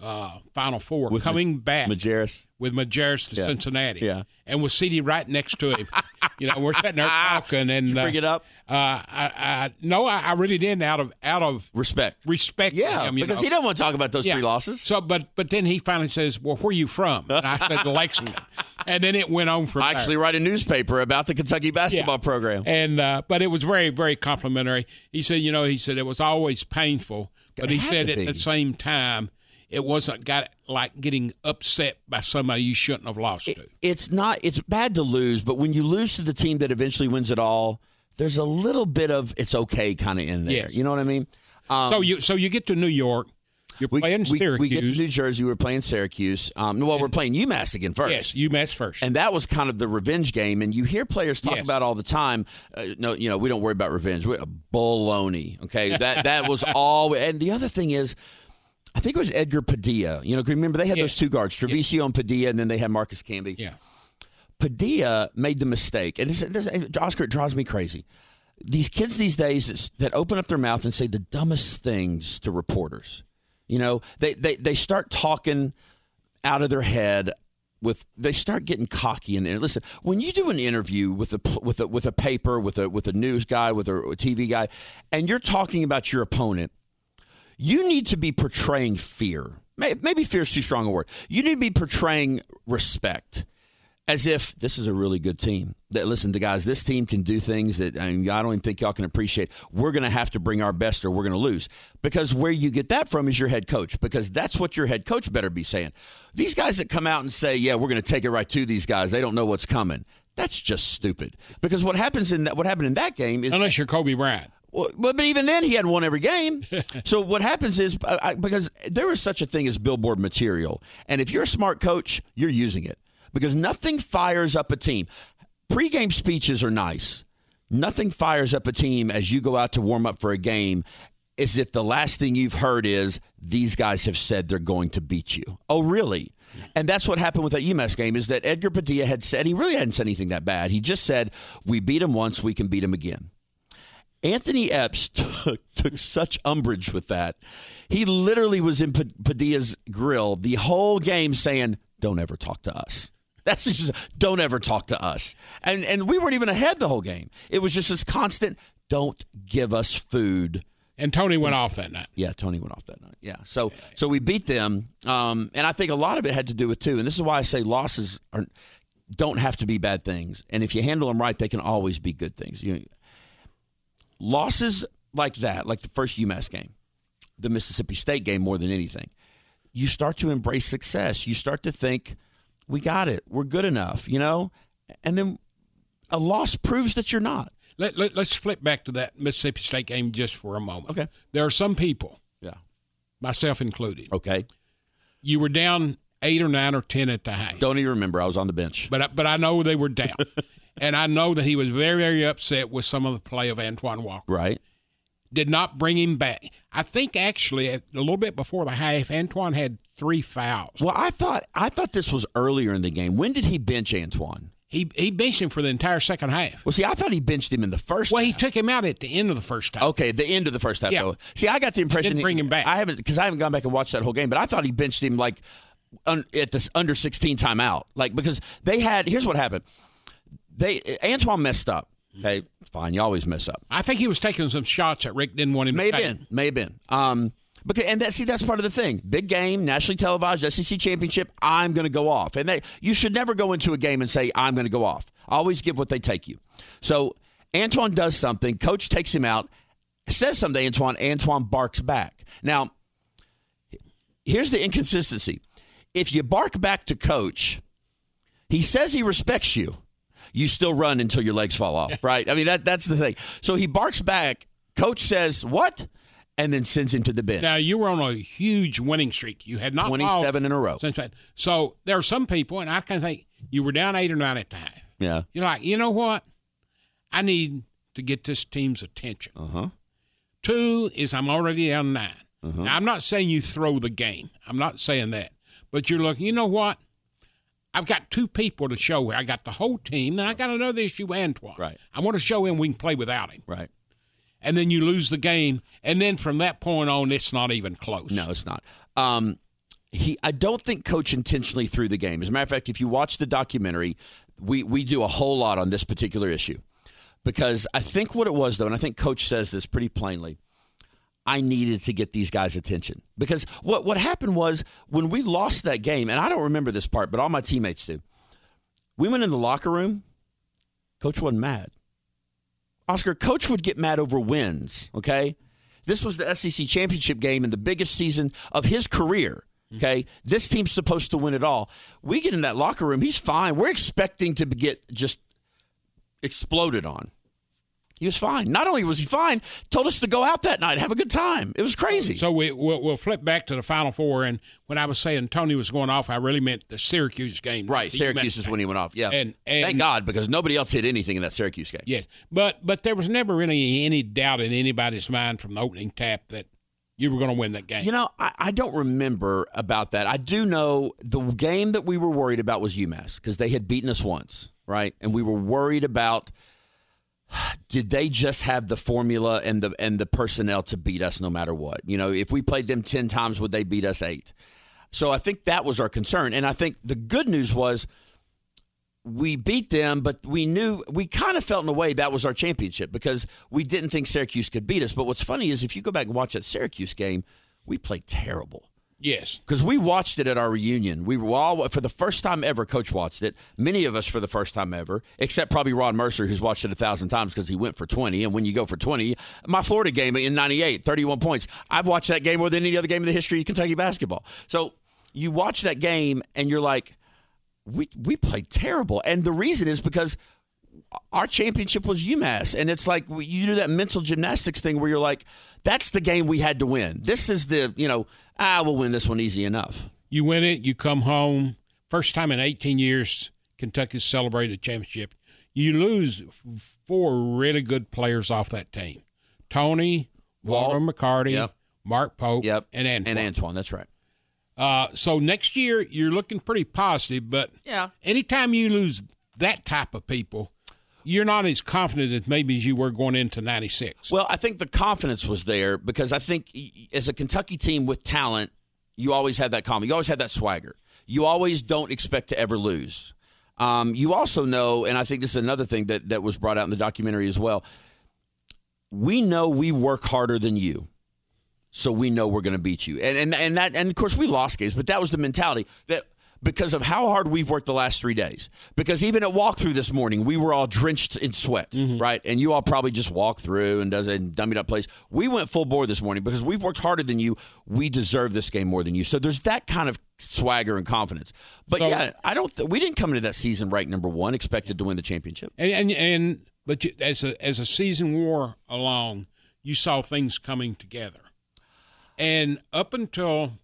Speaker 1: uh, Final Four,
Speaker 3: with
Speaker 1: coming
Speaker 3: Ma-
Speaker 1: back
Speaker 3: Majerus.
Speaker 1: With Majerus to
Speaker 3: Yeah.
Speaker 1: Cincinnati,
Speaker 3: Yeah.
Speaker 1: and was seated right next to him. you know, we're sitting there talking, and
Speaker 3: Did you
Speaker 1: uh,
Speaker 3: bring it up?
Speaker 1: Uh, I, I, no, I, I really didn't out of out of
Speaker 3: Respect.
Speaker 1: respect.
Speaker 3: Yeah,
Speaker 1: him, you
Speaker 3: because
Speaker 1: know.
Speaker 3: he don't want to talk about those
Speaker 1: Yeah.
Speaker 3: three losses.
Speaker 1: So, but but then he finally says, "Well, where are you from?" And I said, "Lexington," and then it went on from
Speaker 3: I
Speaker 1: there.
Speaker 3: actually write a newspaper about the Kentucky basketball
Speaker 1: Yeah.
Speaker 3: program.
Speaker 1: And uh, but it was very very complimentary. He said, you know, he said it was always painful, but he
Speaker 3: It had
Speaker 1: said at the same time, it wasn't got like getting upset by somebody you shouldn't have lost to.
Speaker 3: It's not. It's bad to lose, but when you lose to the team that eventually wins it all, there's a little bit of it's okay kind of in there.
Speaker 1: Yes.
Speaker 3: You know what I mean? Um,
Speaker 1: so you so you get to New York, you're
Speaker 3: we,
Speaker 1: playing Syracuse.
Speaker 3: we get to New Jersey. We're playing Syracuse. Um, well, we're playing UMass again first.
Speaker 1: yes, UMass first.
Speaker 3: And that was kind of the revenge game, and you hear players talk
Speaker 1: Yes.
Speaker 3: about all the time. Uh, no, you know, we don't worry about revenge. We're a baloney. Okay, that that was all. And the other thing is, I think it was Edgar Padilla. You know, remember they had those two guards, Travieso and Padilla, and then they had Marcus Camby.
Speaker 1: yeah.
Speaker 3: Padilla made the mistake, and this, this, Oscar, it drives me crazy. These kids these days that, open up their mouth and say the dumbest things to reporters. You know, they, they, they start talking out of their head with they start getting cocky and, and listen when you do an interview with a with a with a paper with a with a news guy with a, a TV guy and you're talking about your opponent you need to be portraying fear maybe fear is too strong a word you need to be portraying respect as if this is a really good team. That listen, the guys, this team can do things that I, mean, I don't even think y'all can appreciate. We're going to have to bring our best, or we're going to lose. Because where you get that from is your head coach. Because that's what your head coach better be saying. These guys that come out and say, "Yeah, we're going to take it right to these guys," they don't know what's coming. That's just stupid. Because what happens in that, what happened in that game is
Speaker 1: Unless you're Kobe Bryant.
Speaker 3: Well, but, but even then, he hadn't won every game. so what happens is I, because there is such a thing as billboard material, and if you're a smart coach, you're using it because nothing fires up a team. Pre-game speeches are nice. Nothing fires up a team as you go out to warm up for a game. As if the last thing you've heard is these guys have said they're going to beat you. Oh, really? And that's what happened with that UMass game is that Edgar Padilla had said he really hadn't said anything that bad. He just said, "We beat him once, we can beat him again." Anthony Epps took, took such umbrage with that. He literally was in Padilla's grill the whole game saying, Don't ever talk to us. That's just, don't ever talk to us. And, and we weren't even ahead the whole game. It was just this constant, don't give us food.
Speaker 1: And Tony went off that night.
Speaker 3: Yeah, Tony went off that night. Yeah, so so we beat them, um, and I think a lot of it had to do with too. And this is why I say losses are don't have to be bad things, and if you handle them right, they can always be good things. You losses like that, like the first UMass game, the Mississippi State game, more than anything, you start to embrace success. You start to think, we got it, we're good enough, you know, and then a loss proves that you're not.
Speaker 1: Let, let, us flip back to that Mississippi State game just for a moment.
Speaker 3: Okay.
Speaker 1: There are some people,
Speaker 3: Yeah.
Speaker 1: myself included,
Speaker 3: Okay.
Speaker 1: you were down eight or nine or ten at the hang.
Speaker 3: Don't even remember. I was on the bench.
Speaker 1: But I, but I know they were down, and I know that he was very very upset with some of the play of Antoine Walker.
Speaker 3: Right.
Speaker 1: Did not bring him back. I think actually a little bit before the half, Antoine had three fouls.
Speaker 3: Well, I thought I thought this was earlier in the game. When did he bench Antoine?
Speaker 1: He he benched him for the entire second half.
Speaker 3: Well, see, I thought he benched him in the first.
Speaker 1: Well, he took him out at the end of the first half.
Speaker 3: Okay, the end of the first half.
Speaker 1: Yeah.
Speaker 3: Though. See, I got the impression
Speaker 1: Didn't bring him back.
Speaker 3: I haven't because I haven't gone back and watched that whole game, but I thought he benched him like un, at this under sixteen timeout, like because they had. Here's what happened. They Antoine messed up. Okay, fine. You always mess up.
Speaker 1: I think he was taking some shots that Rick didn't want him
Speaker 3: May
Speaker 1: to
Speaker 3: have
Speaker 1: take.
Speaker 3: been. May have been. Um, because and that see that's part of the thing. Big game, nationally televised, SEC championship. I'm going to go off, and they you should never go into a game and say I'm going to go off. Always give what they take you. So Antoine does something. Coach takes him out. Says something. to Antoine. Antoine barks back. Now, here's the inconsistency. If you bark back to coach, he says he respects you. You still run until your legs fall off, right? I mean that that's the thing. So he barks back. Coach says what, and then sends him to the bench.
Speaker 1: Now you were on a huge winning streak. You had not
Speaker 3: 27 in a row.
Speaker 1: since that. So there are some people, and I can think you were down eight or nine at the half.
Speaker 3: Yeah.
Speaker 1: You're like, you know what? I need to get this team's attention.
Speaker 3: Uh huh.
Speaker 1: Two is I'm already down 9
Speaker 3: Uh-huh.
Speaker 1: Now, I'm not saying you throw the game. I'm not saying that. But you're looking, you know what? I've got two people to show here. I got the whole team, then I got another issue, Antoine.
Speaker 3: Right.
Speaker 1: I want to show him we can play without him.
Speaker 3: Right.
Speaker 1: And then you lose the game. And then from that point on, it's not even close.
Speaker 3: No, it's not. Um, he. I don't think coach intentionally threw the game. As a matter of fact, if you watch the documentary, we we do a whole lot on this particular issue because I think what it was though, and I think coach says this pretty plainly. I needed to get these guys' attention because what what happened was when we lost that game, and I don't remember this part, but all my teammates do. We went in the locker room. Coach wasn't mad. Oscar, coach would get mad over wins. Okay, this was the SEC championship game in the biggest season of his career. Hmm. Okay, this team's supposed to win it all. We get in that locker room. He's fine. We're expecting to get just exploded on. He was fine. Not only was he fine, told us to go out that night, have a good time. It was crazy.
Speaker 1: So we, we'll, we'll flip back to the Final Four. And when I was saying Tony was going off, I really meant the Syracuse game.
Speaker 3: right,
Speaker 1: The
Speaker 3: Syracuse is when he went off. Yeah,
Speaker 1: And- and-
Speaker 3: thank God because nobody else hit anything in that Syracuse game.
Speaker 1: Yes, but but there was never really any doubt in anybody's mind from the opening tap that you were going to win that game.
Speaker 3: You know, I, I don't remember about that. I do know the game that we were worried about was UMass because they had beaten us once, right? And we were worried about did they just have the formula and the and the personnel to beat us no matter what? You know, if we played them ten times, would they beat us eight? So I think that was our concern. And I think the good news was we beat them, but we knew we kind of felt in a way that was our championship because we didn't think Syracuse could beat us. But what's funny is if you go back and watch that Syracuse game, we played terrible
Speaker 1: yes,
Speaker 3: because we watched it at our reunion. We were all for the first time ever. Coach watched it. Many of us for the first time ever, except probably Ron Mercer, who's watched it a thousand times because he went for twenty. And when you go for twenty, my Florida game in '98, 31 points. I've watched that game more than any other game in the history of Kentucky basketball. So you watch that game and you're like, we we played terrible, and the reason is because our championship was UMass, and it's like you do that mental gymnastics thing where you're like, that's the game we had to win. This is the you know ah we'll win this one easy enough.
Speaker 1: you win it, you come home. First time in 18 years, Kentucky's celebrated a championship. You lose four really good players off that team: Tony,
Speaker 3: Walt.
Speaker 1: Walter McCarty,
Speaker 3: Yep.
Speaker 1: Mark Pope,
Speaker 3: Yep,
Speaker 1: and Antoine.
Speaker 3: and Antoine. That's right.
Speaker 1: Uh, so next year you're looking pretty positive, but
Speaker 3: Yeah.
Speaker 1: anytime you lose that type of people, you're not as confident as maybe as you were going into '96.
Speaker 3: Well, I think the confidence was there because I think as a Kentucky team with talent, you always have that confidence. You always have that swagger. You always don't expect to ever lose. Um, you also know, and I think this is another thing that, that was brought out in the documentary as well. We know we work harder than you, so we know we're going to beat you. And, and and that and of course we lost games, but that was the mentality that because of how hard we've worked the last three days. Because even at walkthrough this morning, we were all drenched in sweat, mm-hmm. right? And you all probably just walked through and does and dummied up place. We went full bore this morning because we've worked harder than you. We deserve this game more than you. So there's that kind of swagger and confidence. But
Speaker 1: So-
Speaker 3: yeah, I don't. Th- we didn't come into that season ranked number one, expected to win the championship.
Speaker 1: And and, and but you, as a as a season wore along, you saw things coming together, and up until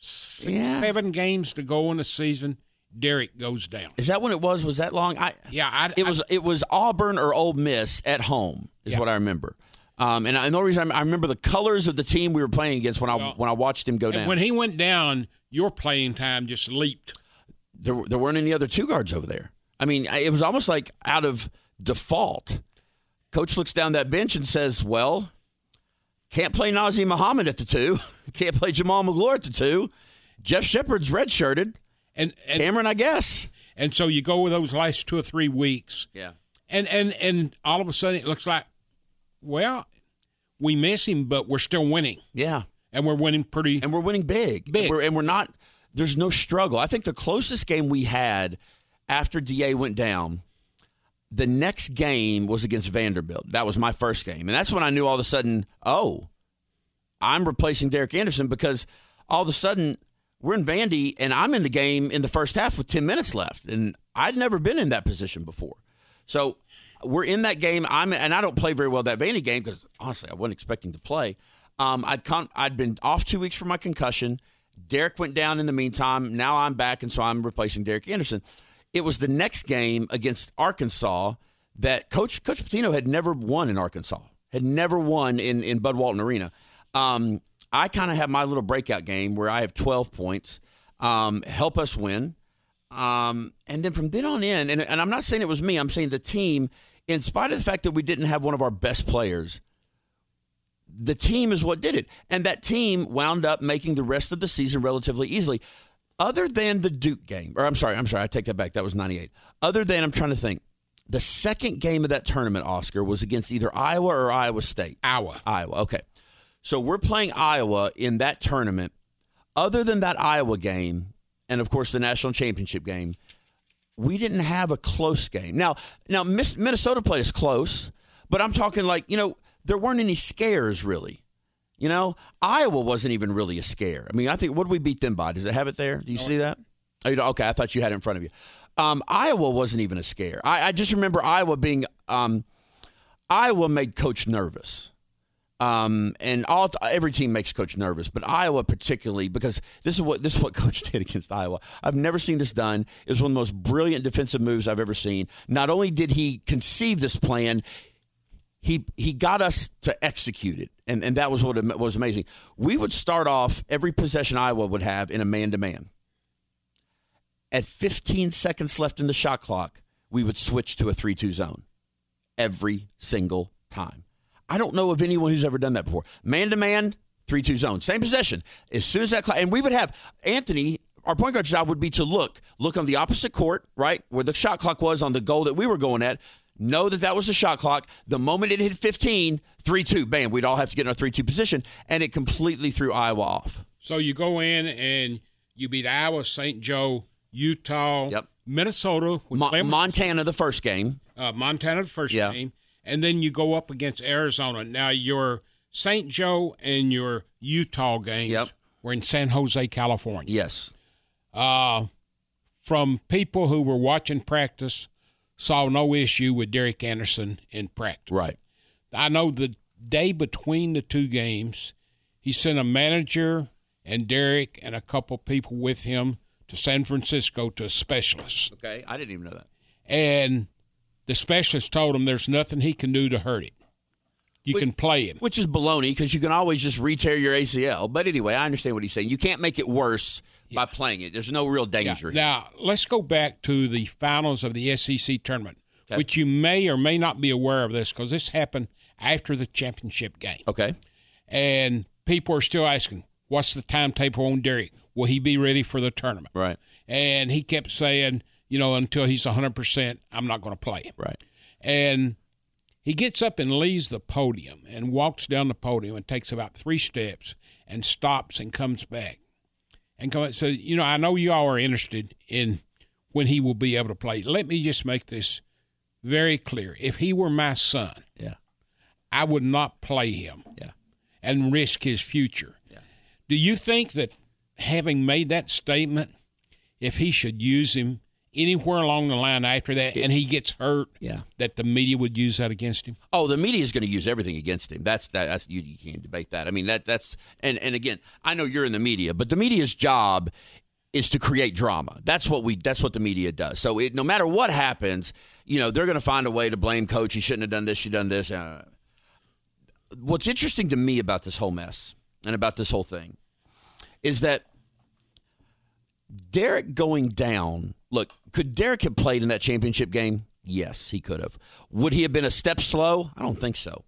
Speaker 1: six,
Speaker 3: Yeah.
Speaker 1: seven games to go in the season, Derek goes down.
Speaker 3: Is that when it was? Was that long? I
Speaker 1: Yeah, I,
Speaker 3: it was it was Auburn or Ole Miss at home is
Speaker 1: Yeah.
Speaker 3: what I remember. Um, and, I, and the only reason I, I remember the colors of the team we were playing against when I
Speaker 1: Well,
Speaker 3: when I watched him go down.
Speaker 1: when he went down, your playing time just leaped.
Speaker 3: there, there weren't any other two guards over there. I mean, it was almost like out of default. Coach looks down that bench and says, "Well, can't play Nazr Mohammed at the two. Can't play Jamaal Magloire at the two. Jeff Sheppard's redshirted.
Speaker 1: And and,
Speaker 3: Cameron, I guess.
Speaker 1: and so you go with those last two or three weeks,
Speaker 3: Yeah.
Speaker 1: and and and all of a sudden it looks like, well, we miss him, but we're still winning,
Speaker 3: Yeah.
Speaker 1: and we're winning pretty.
Speaker 3: and we're winning big.
Speaker 1: Big.
Speaker 3: And we're, and we're not. There's no struggle. I think the closest game we had after D.A. went down, the next game was against Vanderbilt. That was my first game, and that's when I knew all of a sudden, oh, I'm replacing Derek Anderson because all of a sudden we're in Vandy and I'm in the game in the first half with 10 minutes left, and I'd never been in that position before. So we're in that game. I'm and I don't play very well that Vandy game because honestly I wasn't expecting to play. Um, I'd con- I'd been off two weeks for my concussion. Derek went down in the meantime. Now I'm back, and so I'm replacing Derek Anderson. It was the next game against Arkansas that Coach Coach Pitino had never won in Arkansas. Had never won in in Bud Walton Arena. Um, I kind of have my little breakout game where I have 12 points. Um, help us win. Um, and then from then on in, and, and I'm not saying it was me, I'm saying the team, in spite of the fact that we didn't have one of our best players, the team is what did it. And that team wound up making the rest of the season relatively easily. Other than the Duke game, or I'm sorry, I'm sorry, I take that back. That was 98. Other than, I'm trying to think, the second game of that tournament, Oscar, was against either Iowa or Iowa State.
Speaker 1: Iowa.
Speaker 3: Iowa. Okay. So we're playing Iowa in that tournament. Other than that Iowa game, and of course the national championship game, we didn't have a close game. Now, now Miss- Minnesota played us close, but I'm talking like you know there weren't any scares really. You know, Iowa wasn't even really a scare. I mean, I think what did we beat them by? Does it have it there? Do you see that? Oh, you don't- okay, I thought you had it in front of you. Um, Iowa wasn't even a scare. I, I just remember Iowa being. Um, Iowa made Coach nervous. Um, and all every team makes coach nervous, but Iowa particularly because this is what this is what coach did against Iowa. I've never seen this done. It was one of the most brilliant defensive moves I've ever seen. Not only did he conceive this plan, he he got us to execute it, and and that was what was amazing. We would start off every possession Iowa would have in a man to man. At 15 seconds left in the shot clock, we would switch to a 3 2 zone every single time. I don't know of anyone who's ever done that before. Man to man, 3 2 zone, same possession. As soon as that clock, and we would have Anthony, our point guard's job would be to look, look on the opposite court, right, where the shot clock was on the goal that we were going at. Know that that was the shot clock. The moment it hit 15, 3 2, bam, we'd all have to get in our 3 2 position, and it completely threw Iowa off.
Speaker 1: So you go in and you beat Iowa, St. Joe, Utah,
Speaker 3: Yep.
Speaker 1: Minnesota,
Speaker 3: Mo- Montana, the first game.
Speaker 1: uh, Montana the first
Speaker 3: Yeah.
Speaker 1: game, and then you go up against Arizona. Now your St. Joe and your Utah games
Speaker 3: Yep.
Speaker 1: were in San Jose, California.
Speaker 3: Yes.
Speaker 1: Uh, from people who were watching practice, saw no issue with Derek Anderson in practice.
Speaker 3: Right.
Speaker 1: I know the day between the two games, he sent a manager and Derek and a couple people with him to San Francisco to a specialist.
Speaker 3: Okay. I didn't even know that.
Speaker 1: And the specialist told him there's nothing he can do to hurt him. You
Speaker 3: Wait.
Speaker 1: can play him.
Speaker 3: Which is baloney because you can always just re-tear your ACL. But anyway, I understand what he's saying. You can't make it worse by playing it. There's no real danger. here.
Speaker 1: Now, let's go back to the finals of the SEC tournament,
Speaker 3: Okay.
Speaker 1: which you may or may not be aware of this because this happened after the championship game.
Speaker 3: Okay.
Speaker 1: And people are still asking, what's the timetable on Derek? Will he be ready for the tournament?
Speaker 3: Right.
Speaker 1: And he kept saying, you know, until he's 100%, I'm not going to play him.
Speaker 3: Right.
Speaker 1: And he gets up and leaves the podium and walks down the podium and takes about three steps and stops and comes back. And come, so, you know, I know you all are interested in when he will be able to play. Let me just make this very clear. If he were my son,
Speaker 3: Yeah.
Speaker 1: I would not play him
Speaker 3: Yeah.
Speaker 1: and risk his future.
Speaker 3: Yeah.
Speaker 1: Do you think that having made that statement, if he should use him anywhere along the line after that and he gets hurt,
Speaker 3: Yeah.
Speaker 1: that the media would use that against him?
Speaker 3: Oh, the media is going to use everything against him. That's that. That's you, you can't debate that. I mean that. That's and and again, I know you're in the media, but the media's job is to create drama. That's what we. That's what the media does. So it, no matter what happens, you know they're going to find a way to blame coach. He shouldn't have done this. She done this. Uh, what's interesting to me about this whole mess and about this whole thing is that Derek going down. Look, could Derek have played in that championship game? Yes, he could have. Would he have been a step slow? I don't think so.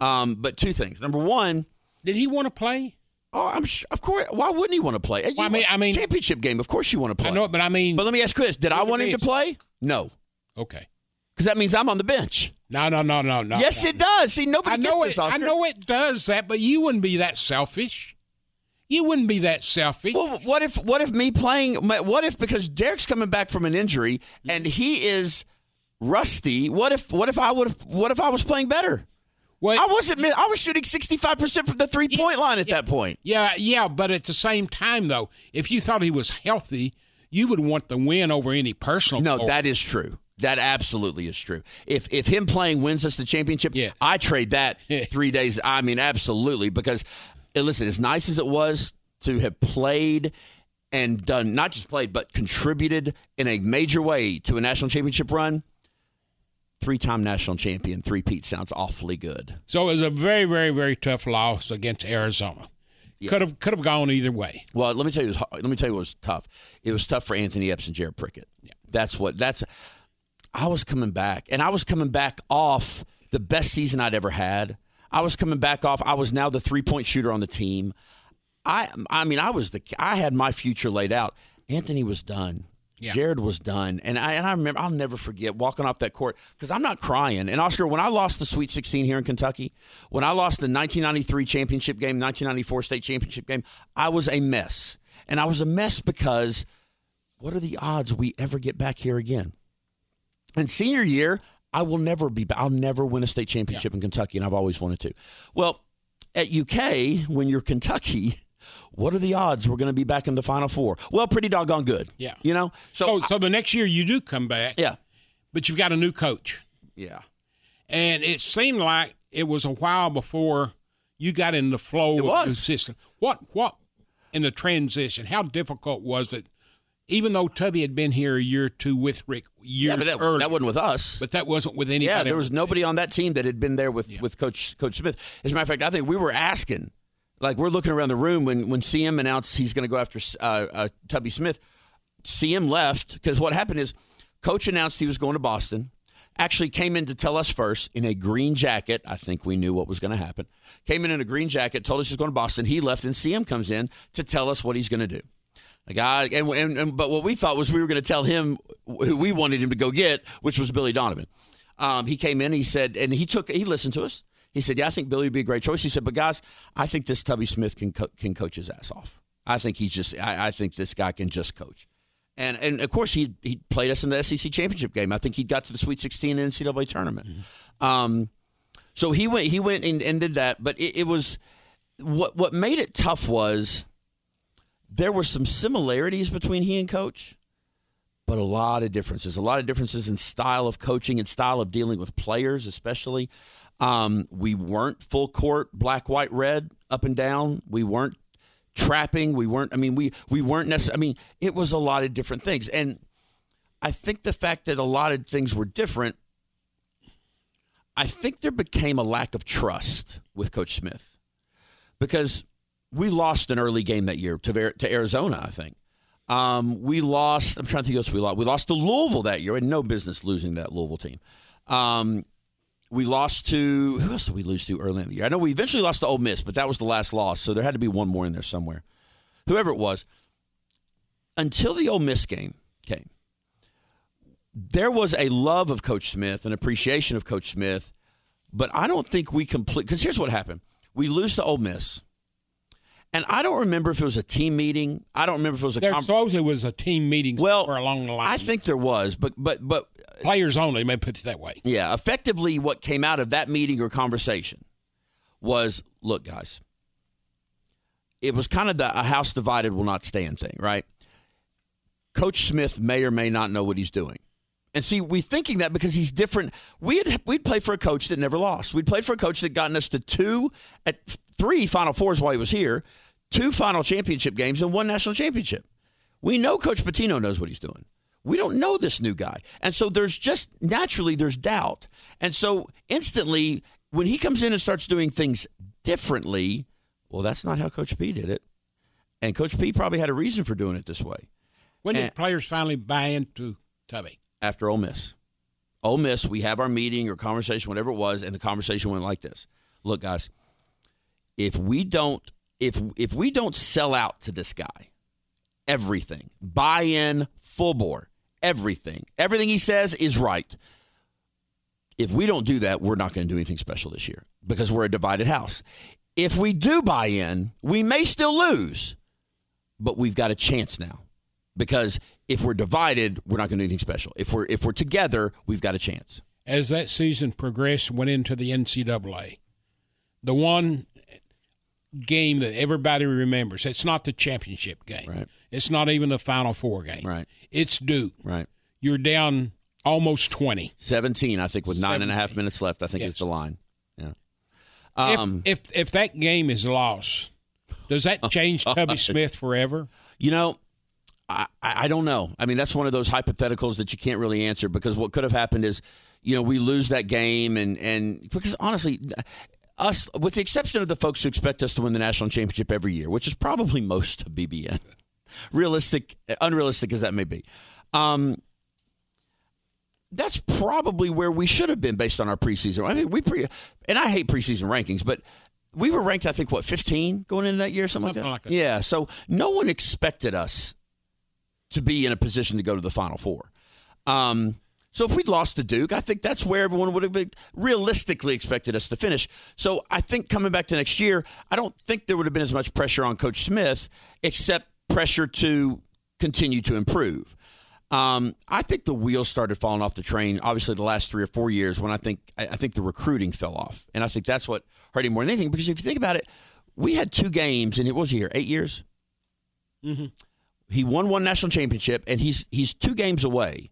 Speaker 3: Um, but two things. Number one,
Speaker 1: Did he want to play?
Speaker 3: oh, I'm sure, of course. Why wouldn't he want to play?
Speaker 1: Well, I mean- I mean-
Speaker 3: championship game. Of course, you want to play.
Speaker 1: I know but I mean,
Speaker 3: But let me ask Chris: Did I want him to play? No,
Speaker 1: okay.
Speaker 3: because that means I'm on the bench.
Speaker 1: No, no, no, no, no.
Speaker 3: yes,
Speaker 1: no.
Speaker 3: it does. See, nobody
Speaker 1: I know
Speaker 3: gets
Speaker 1: it.
Speaker 3: this.
Speaker 1: I know it does that, but you wouldn't be that selfish. You wouldn't be that selfish.
Speaker 3: Well, what if what if me playing? What if because Derek's coming back from an injury and he is rusty? What if what if I would have what if I was playing better?
Speaker 1: Well,
Speaker 3: I wasn't. I was shooting sixty five percent from the three point line at that point.
Speaker 1: yeah, yeah, but at the same time, though, if you thought he was healthy, you would want the win over any personal.
Speaker 3: No,
Speaker 1: glory.
Speaker 3: that is true. That absolutely is true. If if him playing wins us the championship,
Speaker 1: Yeah.
Speaker 3: I trade that three days. I mean, absolutely. Because listen, as nice as it was to have played and done not just played but contributed in a major way to a national championship run. Three time national champion, three-peat sounds awfully good.
Speaker 1: So it was a very, very, very tough loss against Arizona. Could have could have gone either way.
Speaker 3: Well, let me tell you. Let me tell you what was tough. It was tough for Anthony Epps and Jared Prickett. Yeah. That's what. That's. I was coming back, and I was coming back off the best season I'd ever had. I was coming back off. I was now the three point shooter on the team. I. I mean, I was the. I had my future laid out. Anthony was done.
Speaker 1: Yeah.
Speaker 3: Jared was done, and I and I remember I'll never forget walking off that court because I'm not crying. And Oscar, when I lost the Sweet 16 here in Kentucky, when I lost the 1993 championship game, 1994 state championship game, I was a mess, and I was a mess because what are the odds we ever get back here again? And senior year, I will never be. I'll never win a state championship in Kentucky, and I've always wanted to. Well, at UK, when you're Kentucky, what are the odds we're going to be back in the Final Four? Well, pretty doggone good.
Speaker 1: Yeah.
Speaker 3: you know. So, oh,
Speaker 1: So, so the next year you do come back,
Speaker 3: yeah,
Speaker 1: but you've got a new coach,
Speaker 3: yeah.
Speaker 1: and it seemed like it was a while before you got in the flow of
Speaker 3: was.
Speaker 1: the system. What what in the transition? How difficult was it? Even though Tubby had been here a year or two with Rick years
Speaker 3: Yeah, but that,
Speaker 1: earlier,
Speaker 3: that wasn't with us.
Speaker 1: but that wasn't with anybody.
Speaker 3: yeah, there was nobody on that team that had been there with, with Coach Coach Smith. As a matter of fact, I think we were asking, like we're looking around the room when when CM announced he's going to go after uh, uh, Tubby Smith. CM left because what happened is Coach announced he was going to Boston. Actually, came in to tell us first in a green jacket. I think we knew what was going to happen. Came in in a green jacket, told us he's going to Boston. He left, and CM comes in to tell us what he's going to do. Like I, and, and, and but what we thought was we were going to tell him who we wanted him to go get, which was Billy Donovan. Um, he came in, he said, and he took, he listened to us. He said, "Yeah, I think Billy would be a great choice." He said, "But guys, I think this Tubby Smith can co- can coach his ass off. I think he's just, I, I think this guy can just coach." And and of course he he played us in the SEC championship game. I think he got to the Sweet 16 in the NCAA tournament. Um, so he went he went and, and did that. But it, it was what what made it tough was there were some similarities between he and coach, but a lot of differences. A lot of differences in style of coaching and style of dealing with players, especially. Um, we weren't full court black, white, red, up and down. We weren't trapping. We weren't. I mean, we we weren't necessarily. I mean, it was a lot of different things, and I think the fact that a lot of things were different. I think there became a lack of trust with Coach Smith because we lost an early game that year to to Arizona. I think um, we lost. I'm trying to think else we lost. We lost to Louisville that year. We had no business losing that Louisville team. Um, we lost to who else did we lose to early in the year? I know we eventually lost to Ole Miss, but that was the last loss, so there had to be one more in there somewhere. Whoever it was, until the Ole Miss game came, there was a love of Coach Smith, an appreciation of Coach Smith, but I don't think we complete. Because here's what happened: we lose to Ole Miss, and I don't remember if it was a team meeting. I don't remember if it was a
Speaker 1: There
Speaker 3: com-
Speaker 1: supposedly was a team meeting
Speaker 3: well
Speaker 1: along the line.
Speaker 3: I think there was, but but but
Speaker 1: players only. Me put it that way.
Speaker 3: Yeah, effectively, what came out of that meeting or conversation was look, guys, it was kind of the a house divided will not stand thing, right? Coach Smith may or may not know what he's doing. And see, we thinking that because he's different. We had we'd played for a coach that never lost. We'd played for a coach that gotten us to two at three Final Fours while he was here, two final championship games, and one national championship. We know Coach Pitino knows what he's doing. We don't know this new guy. And so there's just naturally there's doubt. And so instantly when he comes in and starts doing things differently, well, that's not how Coach P did it. And Coach P probably had a reason for doing it this way.
Speaker 1: When did
Speaker 3: And-
Speaker 1: players finally buy into Tubby?
Speaker 3: after Ole Miss. Ole Miss, we have our meeting or conversation, whatever it was, and the conversation went like this. Look, guys, if we don't if if we don't sell out to this guy, everything, buy in, full bore, everything, everything he says is right. If we don't do that, we're not going to do anything special this year because we're a divided house. If we do buy in, we may still lose, but we've got a chance now because if we're divided, we're not going to do anything special. If we're if we're together, we've got a chance.
Speaker 1: As that season progressed, went into the NCAA, the one game that everybody remembers. It's not the championship game.
Speaker 3: Right.
Speaker 1: It's not even the Final Four game.
Speaker 3: Right.
Speaker 1: It's Duke.
Speaker 3: Right.
Speaker 1: You're down almost twenty.
Speaker 3: 17, I think, with nine and a half
Speaker 1: 17.
Speaker 3: minutes left, I think
Speaker 1: Yes.
Speaker 3: is the line. Yeah.
Speaker 1: If,
Speaker 3: Um,
Speaker 1: if if that game is lost, does that change Tubby Smith forever?
Speaker 3: you know, I, I I don't know. I mean, that's one of those hypotheticals that you can't really answer because what could have happened is, you know, we lose that game and and because honestly, us with the exception of the folks who expect us to win the national championship every year, which is probably most of BBN, realistic, unrealistic as that may be. Um, that's probably where we should have been based on our preseason. I think we pre and I hate preseason rankings, but we were ranked, I think, what fifteen going into that year, something,
Speaker 1: Something
Speaker 3: like that.
Speaker 1: like that.
Speaker 3: Yeah, so no one expected us to be in a position to go to the Final Four. Um, so if we'd lost to Duke, I think that's where everyone would have realistically expected us to finish. So I think coming back to next year, I don't think there would have been as much pressure on Coach Smith, except pressure to continue to improve. Um, I think the wheels started falling off the train. Obviously, the last three or four years, when I think I, think the recruiting fell off, and I think that's what hurt him more than anything. Because if you think about it, we had two games, and it was here eight years. He won one national championship, and he's he's two games away.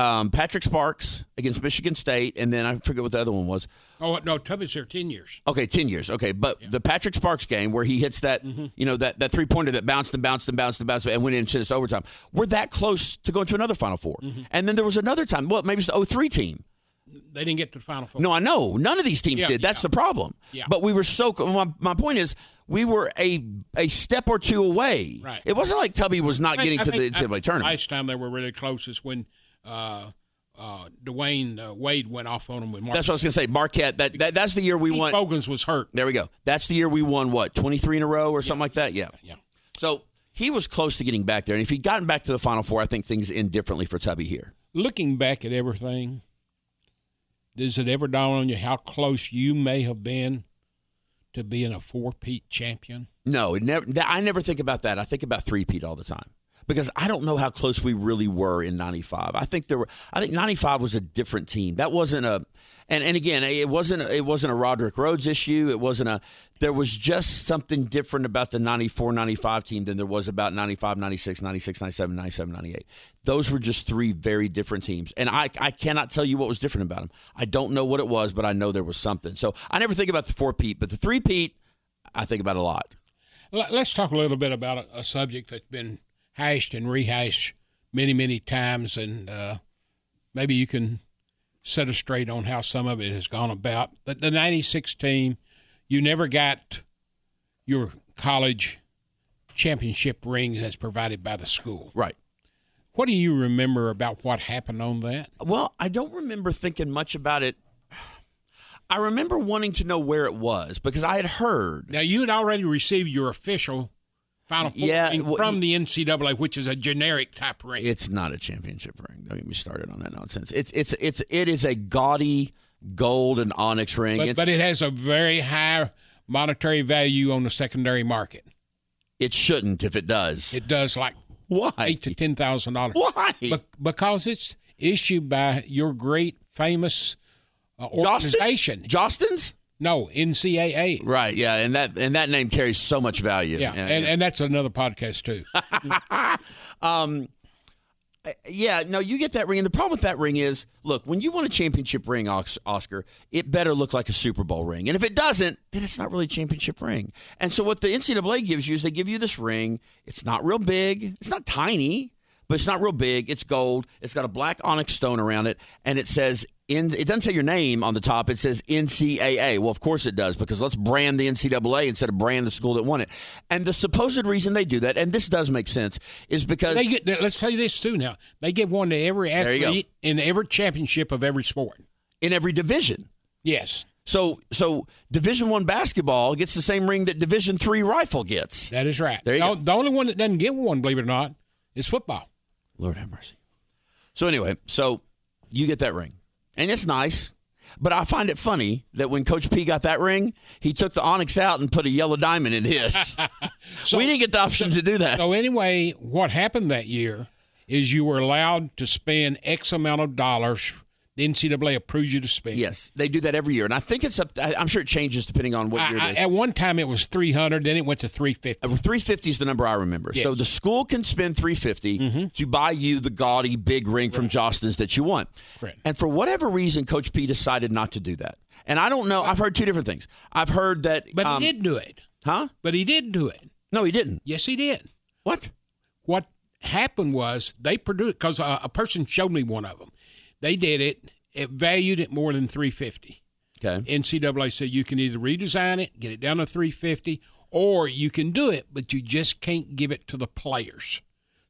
Speaker 3: Um, Patrick Sparks against Michigan State, and then I forget what the other one was.
Speaker 1: Oh no, Tubby's here ten years.
Speaker 3: Okay, ten years. Okay, but the Patrick Sparks game where he hits that, you know, that, that three pointer that bounced and bounced and bounced and bounced and went into this overtime. We're that close to going to another Final 4 And then there was another time. Well, maybe it's the 03 team.
Speaker 1: They didn't get to the Final Four.
Speaker 3: No, I know none of these teams
Speaker 1: Yeah,
Speaker 3: did. That's
Speaker 1: yeah.
Speaker 3: the problem.
Speaker 1: Yeah.
Speaker 3: But we were so. My, my point is, we were a a step or two away.
Speaker 1: Right.
Speaker 3: It wasn't like Tubby was not
Speaker 1: I-
Speaker 3: getting
Speaker 1: I
Speaker 3: to the NCAA
Speaker 1: I-
Speaker 3: tournament.
Speaker 1: Last time they were really close is when uh, uh, Dwyane uh, Wade went off on him with Mark.
Speaker 3: That's what I was going to say. Marquette. That, that that's the year we won.
Speaker 1: Bogans was hurt.
Speaker 3: There we go. That's the year we won. What twenty three in a row or something like that. Yeah.
Speaker 1: Yeah.
Speaker 3: So he was close to getting back there, and if he'd gotten back to the Final Four, I think things end differently for Tubby here.
Speaker 1: Looking back at everything, does it ever dawn on you how close you may have been to being a four-peat champion?
Speaker 3: No, it never. I never think about that. I think about three-peat all the time because I don't know how close we really were in '95. I think there were. I think '95 was a different team. That wasn't a. And, and again, it wasn't it wasn't a Rodrick Rhodes issue. It wasn't a. There was just something different about the 94, 95 team than there was about 95, 96, 96, 97, 97, 98. Those were just three very different teams. And I, I cannot tell you what was different about them. I don't know what it was, but I know there was something. So I never think about the four-peat, but the three-peat, I think about a lot.
Speaker 1: Let- Let's talk a little bit about a, a subject that's been hashed and rehashed many, many times, and uh, maybe you can set us straight on how some of it has gone about. But the 96 team, you never got your college championship rings as provided by the school.
Speaker 3: Right.
Speaker 1: What do you remember about what happened on that?
Speaker 3: Well, I don't remember thinking much about it. I remember wanting to know where it was because I had heard.
Speaker 1: Now, you had already received your official Final Four
Speaker 3: Yeah, well,
Speaker 1: from the NCAA, which is a generic type ring.
Speaker 3: It's not a championship ring. Don't get me started on that nonsense. It's it's it's it is a gaudy gold and onyx ring.
Speaker 1: but, but it has a very high monetary value on the secondary market.
Speaker 3: it shouldn't if it does.
Speaker 1: It does like
Speaker 3: Why?
Speaker 1: eight to ten thousand dollars.
Speaker 3: Why?
Speaker 1: Be- because it's issued by your great famous uh, organization.
Speaker 3: Jostens?
Speaker 1: No, NCAA.
Speaker 3: Right. Yeah, and that and that name carries so much value.
Speaker 1: Yeah, and, and that's another podcast too.
Speaker 3: Um, yeah, no, you get that ring, and the problem with that ring is, look, when you want a championship ring, Oscar, it better look like a Super Bowl ring, and if it doesn't, then it's not really a championship ring. And so, what the NCAA gives you is they give you this ring. It's not real big, it's not tiny, but it's not real big. It's gold. It's got a black onyx stone around it, and it says in, it doesn't say your name on the top. It says NCAA. Well, of course it does because let's brand the NCAA instead of brand the school that won it. And the supposed reason they do that, and this does make sense, is because
Speaker 1: They get. Let's tell you this too. Now they give one to every athlete in every championship of every sport.
Speaker 3: in every division.
Speaker 1: Yes,
Speaker 3: So so Division One basketball gets the same ring that Division Three rifle gets.
Speaker 1: that is right.
Speaker 3: There you
Speaker 1: the,
Speaker 3: go.
Speaker 1: the only one that doesn't get one, believe it or not, is football.
Speaker 3: Lord have mercy. So anyway, so you get that ring, and it's nice. But I find it funny that when Coach P got that ring, he took the onyx out and put a yellow diamond in his.
Speaker 1: So-
Speaker 3: we didn't get the option to do that.
Speaker 1: So anyway, what happened that year is you were allowed to spend X amount of dollars. The NCAA approves you to spend.
Speaker 3: Yes, they do that every year, and I think it's up. I- I'm sure it changes depending on what
Speaker 1: I,
Speaker 3: year
Speaker 1: I,
Speaker 3: it is.
Speaker 1: at one time it was three hundred, then it went to three fifty.
Speaker 3: Uh, 350 is the number I remember. So the school can spend 350
Speaker 1: Mm-hmm.
Speaker 3: to buy you the gaudy big ring from Jostens that you want.
Speaker 1: Correct.
Speaker 3: And for whatever reason, Coach P decided not to do that. And I don't know. I've heard two different things. I've heard that.
Speaker 1: But
Speaker 3: um,
Speaker 1: he did do it.
Speaker 3: Huh?
Speaker 1: But he did do it.
Speaker 3: No, he didn't.
Speaker 1: Yes, he did.
Speaker 3: What?
Speaker 1: What happened was they produced because a, a person showed me one of them. They did it. It valued it more than three fifty.
Speaker 3: Okay.
Speaker 1: NCAA said you can either redesign it, get it down to 350, or you can do it, but you just can't give it to the players.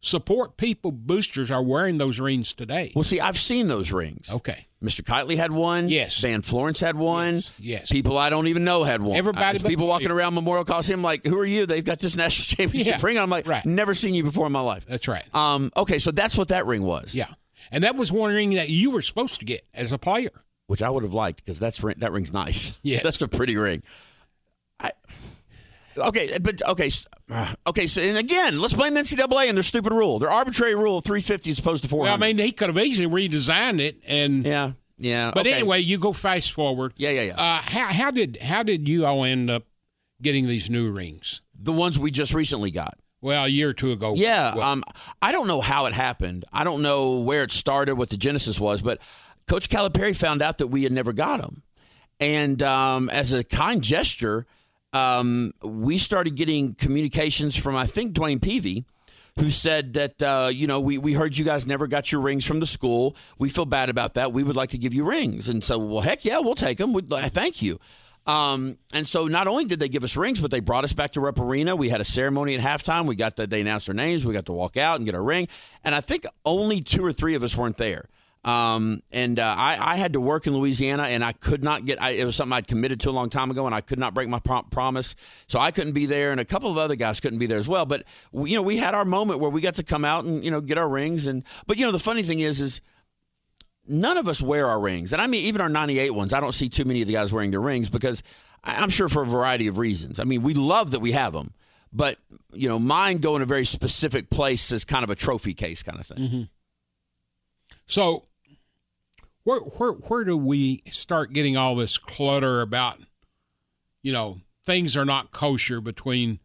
Speaker 1: Support people boosters are wearing those rings today.
Speaker 3: Well, see, I've seen those rings.
Speaker 1: Okay.
Speaker 3: Mr. Keightley had one.
Speaker 1: Yes.
Speaker 3: Van Florence had one.
Speaker 1: Yes, yes.
Speaker 3: People I don't even know had one.
Speaker 1: Everybody but-
Speaker 3: people walking around Memorial Coliseum like, who are you? They've got this national championship
Speaker 1: Yeah,
Speaker 3: ring. I'm like,
Speaker 1: right.
Speaker 3: never seen you before in my life.
Speaker 1: That's right.
Speaker 3: Um, okay, so that's what that ring was.
Speaker 1: Yeah. And that was one ring that you were supposed to get as a player.
Speaker 3: which I would have liked because that's that ring's nice.
Speaker 1: Yeah,
Speaker 3: that's a pretty ring. I, okay, but okay, uh, okay. So and again, let's blame NCAA and their stupid rule, their arbitrary rule of three fifty as opposed to four
Speaker 1: Well, I mean, he could have easily redesigned it and
Speaker 3: yeah, yeah.
Speaker 1: but
Speaker 3: okay.
Speaker 1: anyway, you go fast forward.
Speaker 3: yeah, yeah, yeah.
Speaker 1: Uh, how, how did how did you all end up getting these new rings?
Speaker 3: the ones we just recently got.
Speaker 1: Well, a year or two ago.
Speaker 3: Yeah,
Speaker 1: Well,
Speaker 3: um, I don't know how it happened. I don't know where it started, what the genesis was, but Coach Calipari found out that we had never got them, and um, as a kind gesture, um, we started getting communications from I think DeWayne Peavy. Who said that uh, you know we, we heard you guys never got your rings from the school? We feel bad about that. We would like to give you rings, and so well, heck yeah, we'll take them. We'd, thank you. Um, and so not only did they give us rings, but they brought us back to Rupp Arena. We had a ceremony at halftime. We got that they announced our names. We got to walk out and get a ring. And I think only two or three of us weren't there. Um, and uh, I, I had to work in Louisiana, and I could not get. I, it was something I'd committed to a long time ago, and I could not break my prom- promise. So I couldn't be there, and a couple of other guys couldn't be there as well. But we- you know, we had our moment where we got to come out and you know get our rings. And but you know, the funny thing is, is none of us wear our rings. And I mean, even our 98 ones, I don't see too many of the guys wearing their rings because I'm sure for a variety of reasons. I mean, we love that we have them, but, you know, mine go in a very specific place as kind of a trophy case kind of thing. Mm-hmm.
Speaker 1: So, where where where do we start getting all this clutter about, you know, things are not kosher between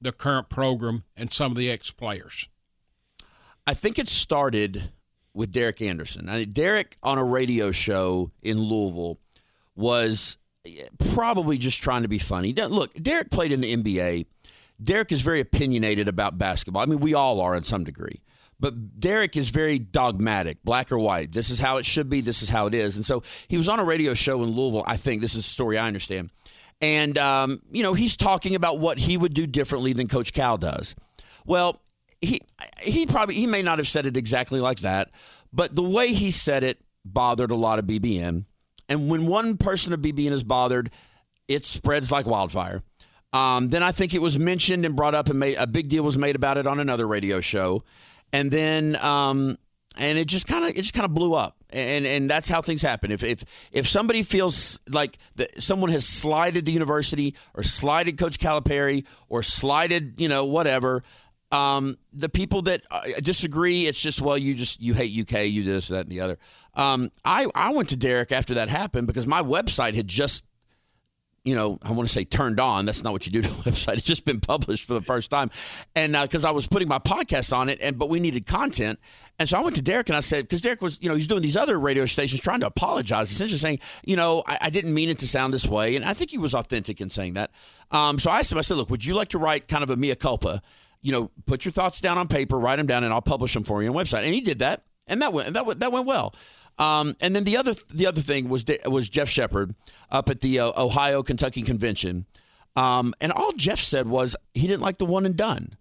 Speaker 1: the current program and some of the ex players?
Speaker 3: I think it started with Derek Anderson. I, Derek on a radio show in Louisville was probably just trying to be funny. Look, Derek played in the NBA. Derek is very opinionated about basketball. I mean, we all are in some degree. But Derek is very dogmatic, black or white. This is how it should be. This is how it is. And so he was on a radio show in Louisville. I think this is a story I understand. And, um, you know, he's talking about what he would do differently than Coach Cal does. Well, he he probably he may not have said it exactly like that, but the way he said it bothered a lot of BBN. And when one person of BBN is bothered, it spreads like wildfire. Um, then I think it was mentioned and brought up, and made a big deal was made about it on another radio show, and then um, and it just kind of it just kind of blew up, and and that's how things happen. If if if somebody feels like that someone has slighted the university or slighted Coach Calipari or slighted you know whatever, um, the people that uh, disagree, it's just well, you just you hate UK, you do this, that, and the other. Um, I I went to Derek after that happened because my website had just you know, I want to say turned on. That's not what you do to a website. It's just been published for the first time, and because I was putting my podcast on it, and but we needed content, and so I went to Derek and I said, because Derek was, you know, he's doing these other radio stations trying to apologize, essentially saying, you know, I, I didn't mean it to sound this way, and I think he was authentic in saying that. Um, so I asked him, I said, look, would you like to write kind of a mea culpa? You know, put your thoughts down on paper, write them down, and I'll publish them for you on website. And he did that, and that went that went, that went well. Um, and then the other the other thing was was Jeff Sheppard up at the uh, Ohio Kentucky convention, um, and all Jeff said was he didn't like the one and done.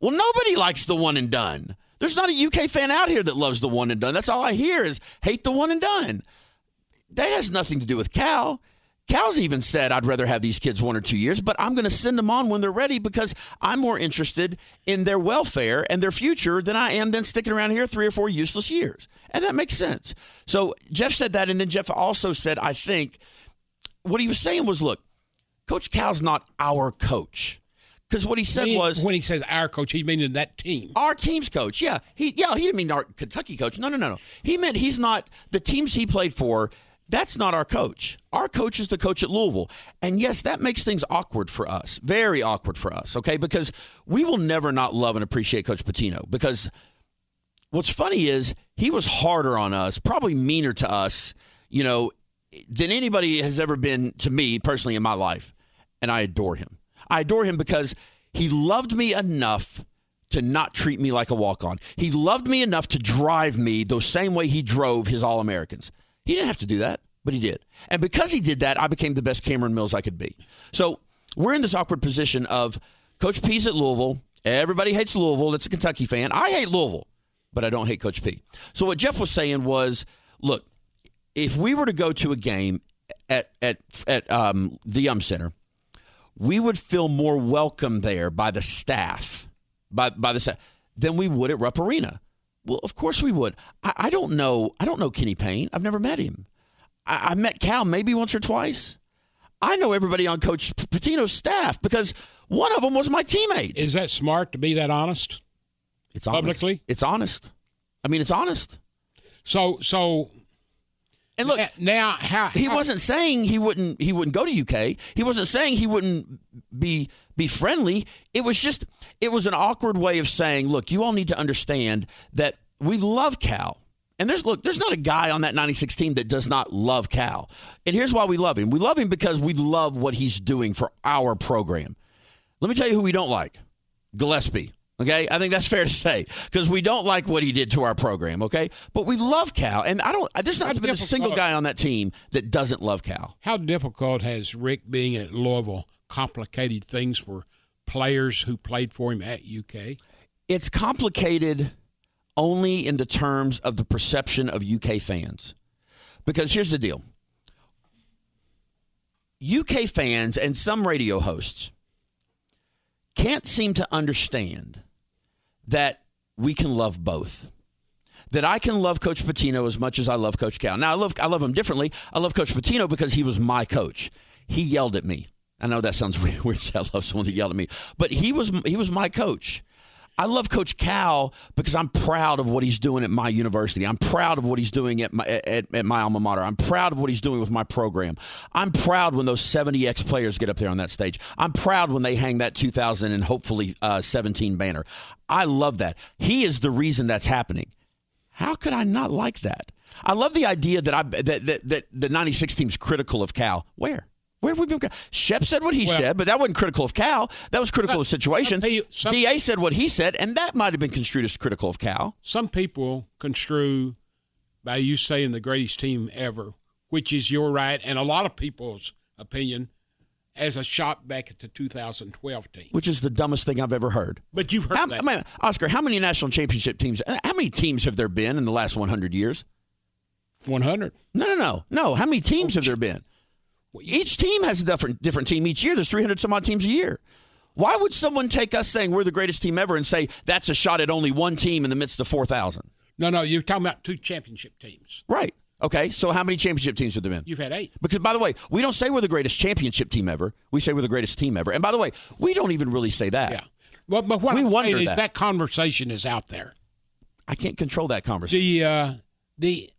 Speaker 3: Well, nobody likes the one and done. There's not a UK fan out here that loves the one and done. That's all I hear is hate the one and done. That has nothing to do with Cal. Cal's even said, I'd rather have these kids one or two years, but I'm going to send them on when they're ready because I'm more interested in their welfare and their future than I am than sticking around here three or four useless years. And that makes sense. So Jeff said that. And then Jeff also said, I think what he was saying was, look, Coach Cal's not our coach. Because what he said
Speaker 1: He-
Speaker 3: was
Speaker 1: when he says our coach, he meaning that team.
Speaker 3: our team's coach. Yeah, he yeah he didn't mean our Kentucky coach. No, no, no, no. He meant he's not the teams he played for. That's not our coach. Our coach is the coach at Louisville, and yes, that makes things awkward for us. Very awkward for us. Okay, because we will never not love and appreciate Coach Pitino. Because what's funny is he was harder on us, probably meaner to us, you know, than anybody has ever been to me personally in my life. And I adore him. I adore him because he loved me enough to not treat me like a walk on. He loved me enough to drive me the same way he drove his All Americans. He didn't have to do that, but he did. And because he did that, I became the best Cameron Mills I could be. So we're in this awkward position of Coach P's at Louisville. Everybody hates Louisville. That's a Kentucky fan. I hate Louisville, but I don't hate Coach P. So what Jeff was saying was, look, if we were to go to a game at at at um, the Yum Center, we would feel more welcome there by the staff, by by the staff, than we would at Rupp Arena. Well, of course we would. I, I don't know. I don't know Kenny Payne. I've never met him. I, I met Cal maybe once or twice. I know everybody on Coach Pitino's staff because one of them was my teammate.
Speaker 1: Is that smart to be that honest?
Speaker 3: It's honest.
Speaker 1: Publicly?
Speaker 3: It's honest. I mean, it's honest.
Speaker 1: So so
Speaker 3: And look,
Speaker 1: now how
Speaker 3: he wasn't saying he wouldn't he wouldn't go to UK. He wasn't saying he wouldn't be be friendly. It was just it was an awkward way of saying, look, you all need to understand that we love Cal. And there's look, there's not a guy on that 96 team that does not love Cal. And here's why we love him. We love him because we love what he's doing for our program. Let me tell you who we don't like. Gillespie. Okay, I think that's fair to say because we don't like what he did to our program. Okay, but we love Cal, and I don't. There's not been a single guy on that team that doesn't love Cal.
Speaker 1: how difficult has Rick being at Louisville complicated things for players who played for him at UK?
Speaker 3: It's complicated only in the terms of the perception of UK fans. Because here's the deal UK fans and some radio hosts can't seem to understand that we can love both. That I can love Coach Pitino as much as I love Coach Cal. Now I love I love him differently. I love Coach Pitino because he was my coach. He yelled at me. I know that sounds weird. weird I love someone that yelled at me, but he was he was my coach. I love Coach Cal because I'm proud of what he's doing at my university. I'm proud of what he's doing at my at, at my alma mater. I'm proud of what he's doing with my program. I'm proud when those 70x players get up there on that stage. I'm proud when they hang that 2000 and hopefully uh, 17 banner. I love that. He is the reason that's happening. How could I not like that? I love the idea that I that that, that the 96 team's critical of Cal. Where? Where have we been? Shep said what he
Speaker 1: Well-
Speaker 3: said, but that wasn't critical of Cal. That was critical of situation.
Speaker 1: some some-
Speaker 3: D.A. said what he said, and that might have been construed as critical of Cal.
Speaker 1: Some people construe by you saying the greatest team ever, which is your right and a lot of people's opinion, as a shot back at the 2012 team.
Speaker 3: which is the dumbest thing I've ever heard.
Speaker 1: But you've heard
Speaker 3: How,
Speaker 1: that.
Speaker 3: I mean, Oscar, how many national championship teams? Uh, how many teams have there been in the last 100 years?
Speaker 1: 100.
Speaker 3: No, no, no, no. How many teams oh, have there been? Each team has a different different team each year. There's 300 some odd teams a year. Why would someone take us saying we're the greatest team ever and say that's a shot at only one team in the midst of 4,000?
Speaker 1: No, no, you're talking about two championship teams.
Speaker 3: Right. Okay. So how many championship teams have there been?
Speaker 1: You've had eight.
Speaker 3: Because, by the way, we don't say we're the greatest championship team ever. We say we're the greatest team ever. And by the way, we don't even really say that.
Speaker 1: Yeah. Well, but what
Speaker 3: We
Speaker 1: I'm
Speaker 3: wonder that.
Speaker 1: that conversation is out there.
Speaker 3: I can't control that conversation.
Speaker 1: The uh, the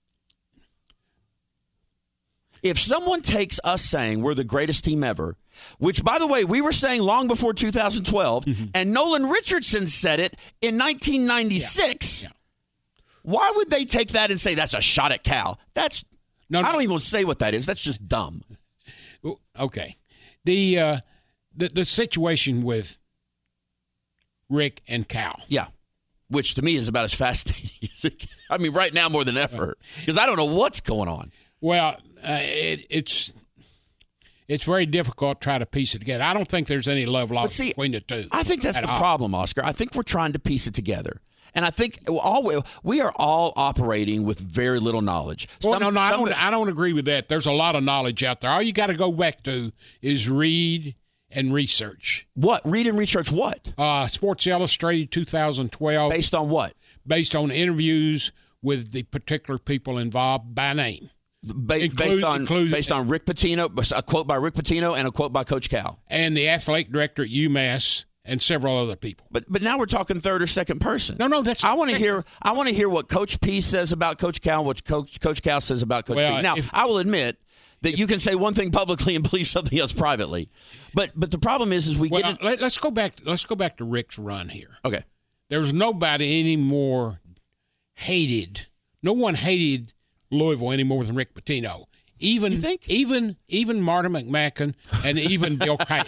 Speaker 3: if someone takes us saying we're the greatest team ever, which by the way, we were saying long before 2012,
Speaker 1: Mm-hmm.
Speaker 3: and Nolan Richardson said it in 1996,
Speaker 1: Yeah.
Speaker 3: why would they take that and say that's a shot at Cal? That's
Speaker 1: No,
Speaker 3: I don't even say what that is. That's just dumb.
Speaker 1: Okay. The uh, the the situation with Rick and Cal.
Speaker 3: Yeah. which to me is about as fascinating as it can. I mean, right now more than ever, because I don't know what's going on.
Speaker 1: Well, uh, it, it's it's very difficult to try to piece it together. I don't think there's any love lost
Speaker 3: see,
Speaker 1: between the two.
Speaker 3: I think that's the
Speaker 1: all.
Speaker 3: problem, Oscar. I think we're trying to piece it together. And I think all we, we are all operating with very little knowledge.
Speaker 1: Well, no, no, I don't. I don't agree with that. There's a lot of knowledge out there. All you got to go back to is read and research.
Speaker 3: What? Read and research what?
Speaker 1: Uh, Sports Illustrated 2012,
Speaker 3: Based on what?
Speaker 1: based on interviews with the particular people involved by name,
Speaker 3: Ba- based on based on Rick Pitino, a quote by Rick Pitino and a quote by Coach Cal.
Speaker 1: and the athletic director at UMass, and several other people.
Speaker 3: But but now we're talking third or second person.
Speaker 1: No, no, that's
Speaker 3: I want to hear I want to hear what Coach P says about Coach Cal, what Coach Coach Cal says about Coach
Speaker 1: Well,
Speaker 3: P. Now
Speaker 1: if-
Speaker 3: I will admit that you can say one thing publicly and believe something else privately, but but the problem is is we
Speaker 1: Well,
Speaker 3: get it.
Speaker 1: Uh, let, us go back. Let's go back to Rick's run here.
Speaker 3: Okay,
Speaker 1: There was nobody any more hated. No one hated Louisville any more than Rick Pitino. Even even even Martin McMacken and even Bill Kite,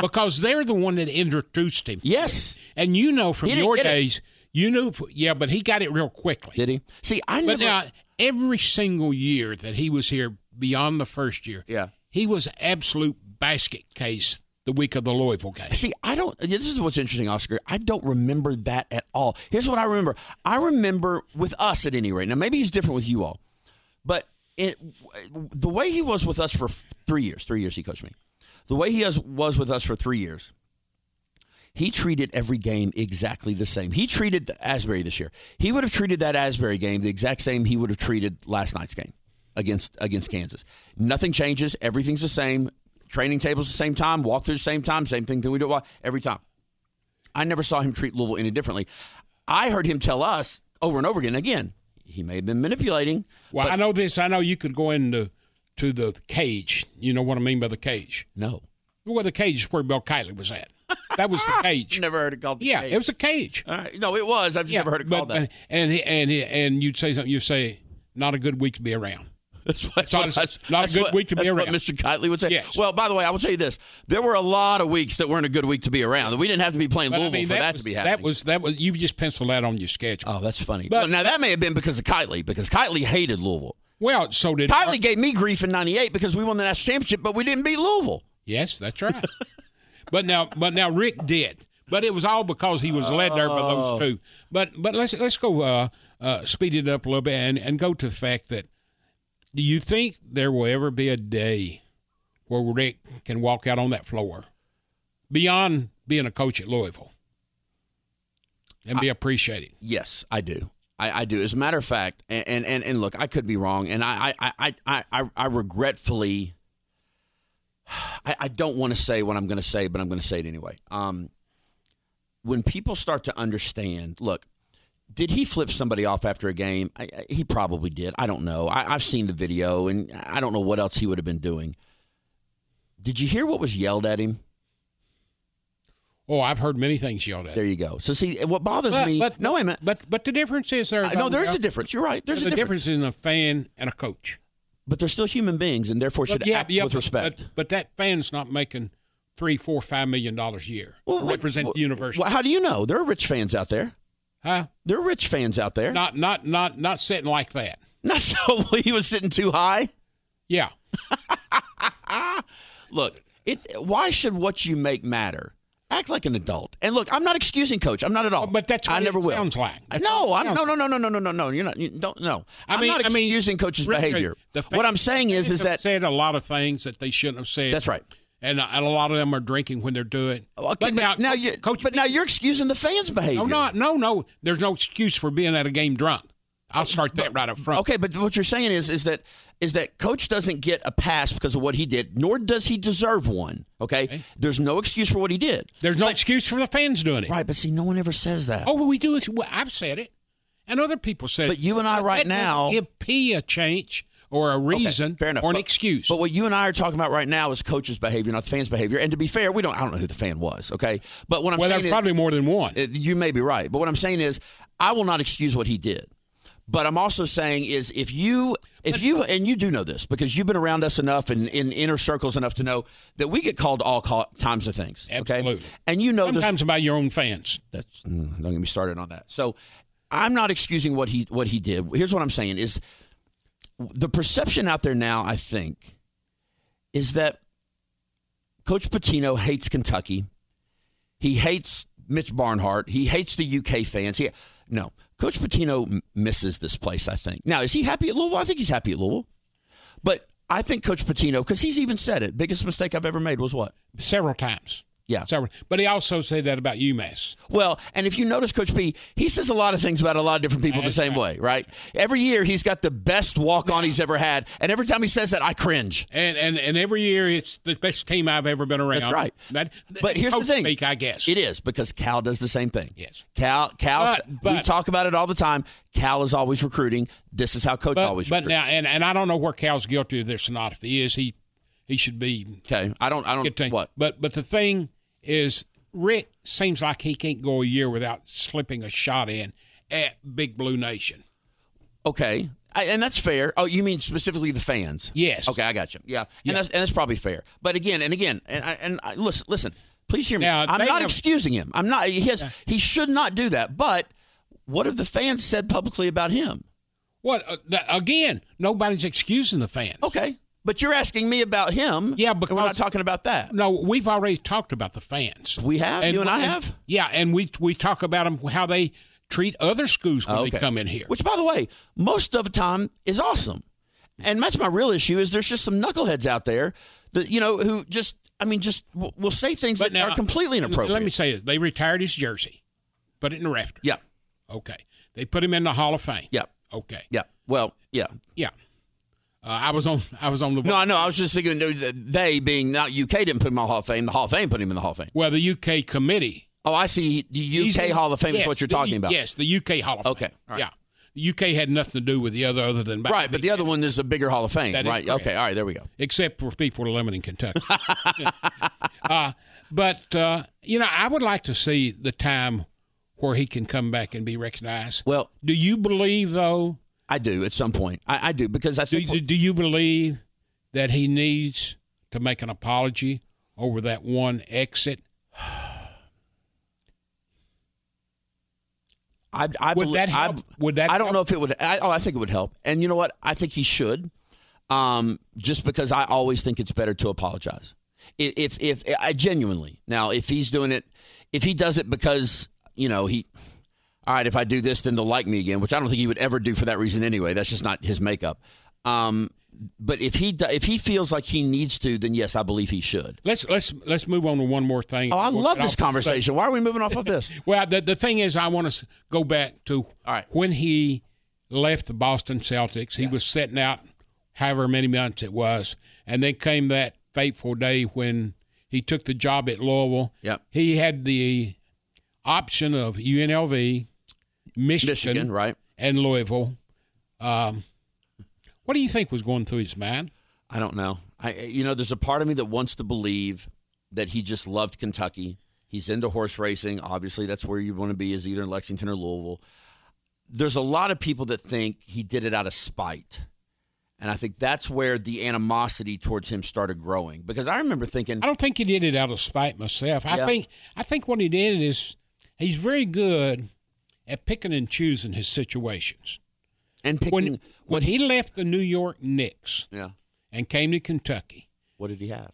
Speaker 1: because they're the one that introduced him.
Speaker 3: yes,
Speaker 1: And you know from your
Speaker 3: get it.
Speaker 1: days, you knew. Yeah, but he got it real quickly.
Speaker 3: did he? See, I
Speaker 1: But
Speaker 3: never.
Speaker 1: now, every single year that he was here, beyond the first year,
Speaker 3: Yeah.
Speaker 1: he was absolute basket case the week of the Louisville game.
Speaker 3: See, I don't. This is what's interesting, Oscar. I don't remember that at all. Here's what I remember. I remember with us at any rate. Now, maybe he's different with you all, but it, the way he was with us for three years, three years he coached me. The way he was, was with us for three years, he treated every game exactly the same. He treated the Asbury this year. He would have treated that Asbury game the exact same he would have treated last night's game against against Kansas. Nothing changes. Everything's the same. Training tables the same time. Walk through the same time. Same thing that we do every time. I never saw him treat Louisville any differently. I heard him tell us over and over again. Again, he may have been manipulating.
Speaker 1: Well, I know this. I know you could go into to the cage. You know what I mean by the cage.
Speaker 3: no,
Speaker 1: Well, the cage is where Bill Keightley was at. That was the cage.
Speaker 3: never heard it called. the
Speaker 1: yeah,
Speaker 3: cage.
Speaker 1: it was a cage.
Speaker 3: Right. No, it was. I've just
Speaker 1: yeah,
Speaker 3: never heard it
Speaker 1: but-
Speaker 3: called that.
Speaker 1: And he, and he, and you'd say something. You say, "Not a good week to be around."
Speaker 3: That's what,
Speaker 1: not-
Speaker 3: that's,
Speaker 1: not a good
Speaker 3: what-
Speaker 1: week to be
Speaker 3: that's
Speaker 1: around.
Speaker 3: Mr. Keightley would say.
Speaker 1: Yes.
Speaker 3: Well, by the way, I will tell you this: there were a lot of weeks that weren't a good week to be around. We didn't have to be playing
Speaker 1: But I
Speaker 3: Louisville
Speaker 1: mean,
Speaker 3: for that,
Speaker 1: was,
Speaker 3: to be happening.
Speaker 1: that was that was you just penciled that on your schedule.
Speaker 3: oh, that's funny.
Speaker 1: But-
Speaker 3: well, now that may have been because of Keightley, because Keightley hated Louisville.
Speaker 1: well, so did
Speaker 3: Keightley gave me grief in '98 because we won the national championship, but we didn't beat Louisville.
Speaker 1: Yes, that's right. but now, but now Rick did. But it was all because he was led there by
Speaker 3: Oh.
Speaker 1: those two. But but let's let's go uh, uh, speed it up a little bit and, and go to the fact that do you think there will ever be a day where Rick can walk out on that floor beyond being a coach at Louisville and be appreciated?
Speaker 3: Yes, I do. I, I do. As a matter of fact, and, and, and, look, I could be wrong, and I I, I, I, I, I regretfully I, I don't want to say what I'm going to say, but I'm going to say it anyway. Um, when people start to understand, look, did he flip somebody off after a game? I, I, he probably did. I don't know. I, I've seen the video, and I don't know what else he would have been doing. Did you hear what was yelled at him?
Speaker 1: Oh, I've heard many things yelled at.
Speaker 3: There you go. So see, what bothers
Speaker 1: But,
Speaker 3: me?
Speaker 1: but
Speaker 3: no, wait a minute.
Speaker 1: But but the difference is there.
Speaker 3: Uh, no, there is a difference. You're right. There's
Speaker 1: the
Speaker 3: a difference.
Speaker 1: difference in a fan and a coach.
Speaker 3: But they're still human beings, and therefore should
Speaker 1: yeah,
Speaker 3: act
Speaker 1: yeah,
Speaker 3: with
Speaker 1: but-
Speaker 3: respect.
Speaker 1: But, that fan's not making three, four, five million dollars a year
Speaker 3: Well,
Speaker 1: to represent
Speaker 3: well,
Speaker 1: the university.
Speaker 3: Well, how do you know? There are rich fans out there.
Speaker 1: Huh?
Speaker 3: There are rich fans out there.
Speaker 1: Not not not not sitting like that.
Speaker 3: Not so he was sitting too high.
Speaker 1: Yeah.
Speaker 3: Look, it. Why should what you make matter? Act like an adult. And look, I'm not excusing coach. I'm not at all.
Speaker 1: But that's what
Speaker 3: I never
Speaker 1: it
Speaker 3: will.
Speaker 1: sounds like.
Speaker 3: No, I'm no, no, no, no, no, no, no, no. You're not. You don't. No.
Speaker 1: I
Speaker 3: I'm
Speaker 1: mean-
Speaker 3: not
Speaker 1: I mean,
Speaker 3: excusing coach's
Speaker 1: Rick,
Speaker 3: behavior. what I'm saying is, is that
Speaker 1: said a lot of things that they shouldn't have said.
Speaker 3: that's right.
Speaker 1: And, uh, a lot of them are drinking when they're doing. it.
Speaker 3: Okay, but now, you,
Speaker 1: coach.
Speaker 3: but now you're excusing the fans' behavior.
Speaker 1: no, no, no, no. There's no excuse for being at a game drunk. I'll start that right up front.
Speaker 3: Okay, but what you're saying is is that is that coach doesn't get a pass because of what he did, nor does he deserve one. Okay, there's no excuse for what he did.
Speaker 1: There's no excuse for the fans doing it.
Speaker 3: Right, but see, no one ever says that.
Speaker 1: Oh, well, we do. Well, I've said it, and other people said it.
Speaker 3: But
Speaker 1: it.
Speaker 3: you and I right
Speaker 1: that
Speaker 3: now-
Speaker 1: give P a change or a
Speaker 3: Okay,
Speaker 1: reason
Speaker 3: fair enough.
Speaker 1: or an
Speaker 3: But-
Speaker 1: excuse.
Speaker 3: But what you and I are talking about right now is coach's behavior, not the fans' behavior. And to be fair, we don't. I don't know who the fan was. Okay, but what I'm
Speaker 1: well,
Speaker 3: saying
Speaker 1: there's probably more than one.
Speaker 3: Uh, You may be right, but what I'm saying is, I will not excuse what he did. But I'm also saying is if you if you and you do know this because you've been around us enough and in inner circles enough to know that we get called all call, times of things. Okay,
Speaker 1: Absolutely.
Speaker 3: and you know this.
Speaker 1: Sometimes by your own fans.
Speaker 3: That's mm, don't get me started on that. So I'm not excusing what he what he did. Here's what I'm saying is the perception out there now. I think is that Coach Pitino hates Kentucky. He hates Mitch Barnhart. He hates the UK fans. He, no, Coach Pitino misses this place. I think. Now, is he happy at Louisville? I think he's happy at Louisville. But I think Coach Pitino, because he's even said it, biggest mistake I've ever made was what?
Speaker 1: several times.
Speaker 3: Yeah.
Speaker 1: But he also said that about UMass.
Speaker 3: Well, and if you notice, Coach P, he says a lot of things about a lot of different people the
Speaker 1: That's
Speaker 3: same way, right? Every year he's got the best walk on he's ever had, and every time he says that, I cringe.
Speaker 1: And, and and every year it's the best team I've ever been around.
Speaker 3: That's right.
Speaker 1: That,
Speaker 3: But here's the thing.
Speaker 1: Speak, I guess.
Speaker 3: It is because Cal does the same thing.
Speaker 1: Yes.
Speaker 3: Cal, Cal,
Speaker 1: But-
Speaker 3: we talk about it all the time. Cal is always recruiting. This is how Coach
Speaker 1: but,
Speaker 3: always
Speaker 1: but
Speaker 3: recruits.
Speaker 1: now, and, and I don't know where Cal's guilty of this or not. If he is, he he should be
Speaker 3: okay, I don't, I don't, what?
Speaker 1: But but the thing is, Rick seems like he can't go a year without slipping a shot in at Big Blue Nation.
Speaker 3: Okay, I, and that's fair. Oh, you mean specifically the fans?
Speaker 1: Yes.
Speaker 3: Okay, I got you. Yeah, and
Speaker 1: Yeah.
Speaker 3: that's and that's probably fair. But again, and again, and I, and I, listen, listen. Please hear me.
Speaker 1: Now,
Speaker 3: I'm not
Speaker 1: have-
Speaker 3: excusing him. I'm not. He has. He should not do that. But what have the fans said publicly about him?
Speaker 1: What uh, again? Nobody's excusing the fans.
Speaker 3: Okay, but you're asking me about him.
Speaker 1: Yeah,
Speaker 3: and we're not talking about that.
Speaker 1: No, we've already talked about the fans.
Speaker 3: We have? You and I
Speaker 1: and-
Speaker 3: have?
Speaker 1: Yeah, and we we talk about them how they treat other schools when
Speaker 3: Okay.
Speaker 1: they come in here.
Speaker 3: Which, by the way, most of the time is awesome. And that's my real issue is there's just some knuckleheads out there that you know who just I mean just will, will say things that are completely inappropriate.
Speaker 1: Let me say this: they retired his jersey, put it in the rafter.
Speaker 3: Yeah.
Speaker 1: Okay. They put him in the Hall of Fame.
Speaker 3: Yeah.
Speaker 1: Okay.
Speaker 3: Yeah. Well, yeah.
Speaker 1: Yeah. Uh, I was on. I was on the.
Speaker 3: No, I know. I was just thinking that they being not UK didn't put him in the Hall of Fame. The Hall of Fame put him in the Hall of Fame.
Speaker 1: Well, the UK committee.
Speaker 3: Oh, I see. The UK Hall of Fame is what you're
Speaker 1: the-
Speaker 3: talking about.
Speaker 1: Yes, the UK Hall of Fame.
Speaker 3: Okay, right.
Speaker 1: Yeah. The UK had nothing to do with the other, other than
Speaker 3: Right, but the other one is a bigger Hall of Fame,
Speaker 1: That
Speaker 3: right? Okay, all right, there we go.
Speaker 1: except for people in Kentucky. uh, but uh, you know, I would like to see the time where he can come back and be recognized.
Speaker 3: Well,
Speaker 1: Do you believe though?
Speaker 3: I do at some point. I, I do because I
Speaker 1: Do,
Speaker 3: think
Speaker 1: do, do you believe that he needs to make an apology over that one exit?
Speaker 3: I, I
Speaker 1: Would
Speaker 3: belie-
Speaker 1: that
Speaker 3: I-
Speaker 1: Would that
Speaker 3: I don't
Speaker 1: help?
Speaker 3: know if it would. I, oh, I think it would help. And you know what? I think he should. Um, just because I always think it's better to apologize. If, if if I genuinely now, if he's doing it, if he does it because you know he, all right, if I do this, then they'll like me again, which I don't think he would ever do for that reason anyway. That's just not his makeup. Um, but if he if he feels like he needs to, then yes, I believe he should.
Speaker 1: Let's let's let's move on to one more thing.
Speaker 3: Oh, I love this conversation. Why are we moving off of this?
Speaker 1: Well, the, the thing is, I want to go back to
Speaker 3: All right.
Speaker 1: when he left the Boston Celtics. He was setting out however many months it was, and then came that fateful day when he took the job at Louisville.
Speaker 3: Yep.
Speaker 1: He had the option of UNLV, Michigan,
Speaker 3: Michigan, right?
Speaker 1: and Louisville. Um, what do you think was going through his mind?
Speaker 3: I don't know. I you know, there's a part of me that wants to believe that he just loved Kentucky. He's into horse racing. Obviously, that's where you want to be is either in Lexington or Louisville. There's a lot of people that think he did it out of spite. And I think that's where the animosity towards him started growing. Because I remember thinking,
Speaker 1: I don't think he did it out of spite myself. I
Speaker 3: Yeah.
Speaker 1: think I think what he did is he's very good at picking and choosing his situations.
Speaker 3: and picking
Speaker 1: When when he left the New York Knicks
Speaker 3: yeah,
Speaker 1: and came to Kentucky,
Speaker 3: what did he have?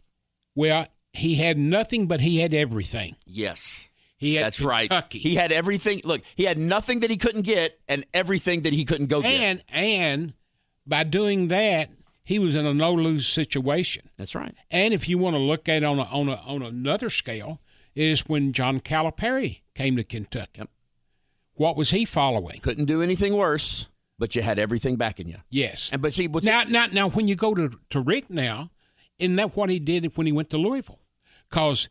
Speaker 1: well, he had nothing, but he had everything.
Speaker 3: Yes.
Speaker 1: He had
Speaker 3: That's right. He had everything. Look, he had nothing that he couldn't get and everything that he couldn't go get.
Speaker 1: and and by doing that, he was in a no lose situation.
Speaker 3: That's right.
Speaker 1: And if you want to look at it on a, on a, on another scale, is when John Calipari came to Kentucky.
Speaker 3: Yep.
Speaker 1: What was he following?
Speaker 3: Couldn't do anything worse, but you had everything backing you.
Speaker 1: Yes.
Speaker 3: And but see, what's
Speaker 1: Now, now, now, when you go to, to Rick now, isn't that what he did when he went to Louisville? Because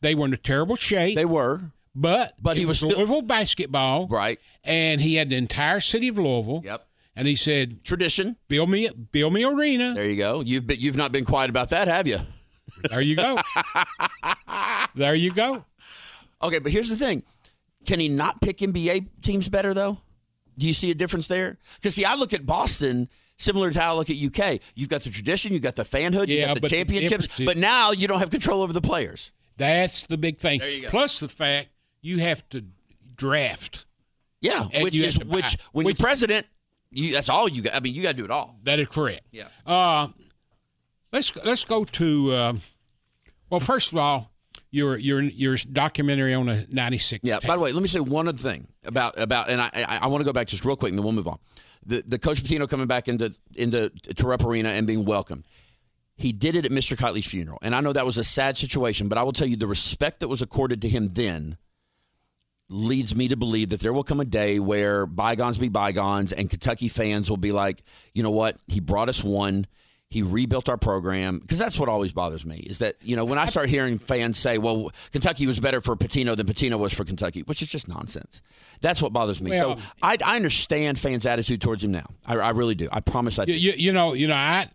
Speaker 1: they were in a terrible shape,
Speaker 3: they were
Speaker 1: but
Speaker 3: but he was still-
Speaker 1: Louisville basketball,
Speaker 3: right.
Speaker 1: and he had the entire city of Louisville.
Speaker 3: Yep.
Speaker 1: And he said,
Speaker 3: Tradition.
Speaker 1: "Build me, build me arena."
Speaker 3: There you go. You've been, you've not been quiet about that, have you?
Speaker 1: There you go. there you go.
Speaker 3: Okay, but here's the thing: can he not pick NBA teams better though? Do you see a difference there? Because see, I look at Boston similar to how I look at UK. You've got the tradition, you've got the fanhood, you've got the
Speaker 1: but the
Speaker 3: championships, but now you don't have control over the players.
Speaker 1: That's the big thing.
Speaker 3: There you go.
Speaker 1: Plus the fact you have to draft.
Speaker 3: Yeah,
Speaker 1: And
Speaker 3: which is
Speaker 1: have to buy-
Speaker 3: which when
Speaker 1: which-
Speaker 3: you're president, you that's all you got. I mean, you got to do it all.
Speaker 1: That is correct.
Speaker 3: Yeah.
Speaker 1: Uh, let's go- let's go to. Uh, well, first of all, your your your documentary on a '96.
Speaker 3: Yeah. By the way, let me say one other thing about about, and I I, I want to go back just real quick, and then we'll move on. The the Coach Pitino coming back into into to Rupp Arena and being welcomed. He did it at Mr. Keightley's funeral, and I know that was a sad situation, but I will tell you the respect that was accorded to him then leads me to believe that there will come a day where bygones be bygones, and Kentucky fans will be like, you know what, he brought us one. He rebuilt our program because that's what always bothers me is that you know when I start hearing fans say, "Well, Kentucky was better for Pitino than Pitino was for Kentucky," which is just nonsense. That's what bothers me.
Speaker 1: Well-
Speaker 3: so I, I understand fans' attitude towards him now. I, I really do. I promise I do.
Speaker 1: You, you, you know you know I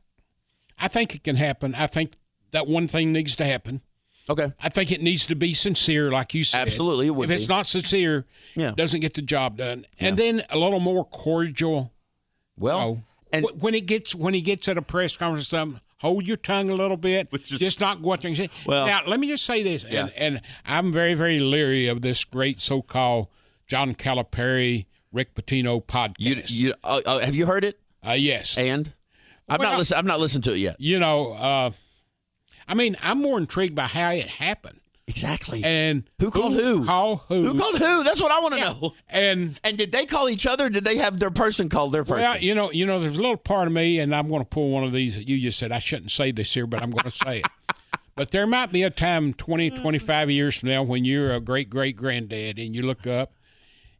Speaker 1: I think it can happen. I think that one thing needs to happen.
Speaker 3: Okay.
Speaker 1: I think it needs to be sincere, like you said.
Speaker 3: Absolutely, it would
Speaker 1: if it's
Speaker 3: be.
Speaker 1: not sincere,
Speaker 3: Yeah.
Speaker 1: doesn't get the job done. And then a little more cordial.
Speaker 3: Well,
Speaker 1: Oh,
Speaker 3: and
Speaker 1: when it gets when he gets at a press conference, or something, hold your tongue a little bit.
Speaker 3: Is-
Speaker 1: just not there and.
Speaker 3: Well-
Speaker 1: now, let me just say this,
Speaker 3: Yeah.
Speaker 1: and, and I'm very very leery of this great so-called John Calipari, Rick Pitino podcast.
Speaker 3: you, you uh, uh, have you heard it?
Speaker 1: uh, yes,
Speaker 3: And I've not
Speaker 1: Well-
Speaker 3: listened. I've not listened to it yet.
Speaker 1: you know, uh, I mean, I'm more intrigued by how it happened
Speaker 3: Exactly.
Speaker 1: and
Speaker 3: Who called who?
Speaker 1: Call who?
Speaker 3: Who called who? That's what I want to know.
Speaker 1: And
Speaker 3: And did they call each other? Did they have their person call their person?
Speaker 1: Well, you know, you know, there's a little part of me, and I'm going to pull one of these that you just said. I shouldn't say this here, but I'm going to say it. But there might be a time 20, 25 years from now when you're a great great granddad and you look up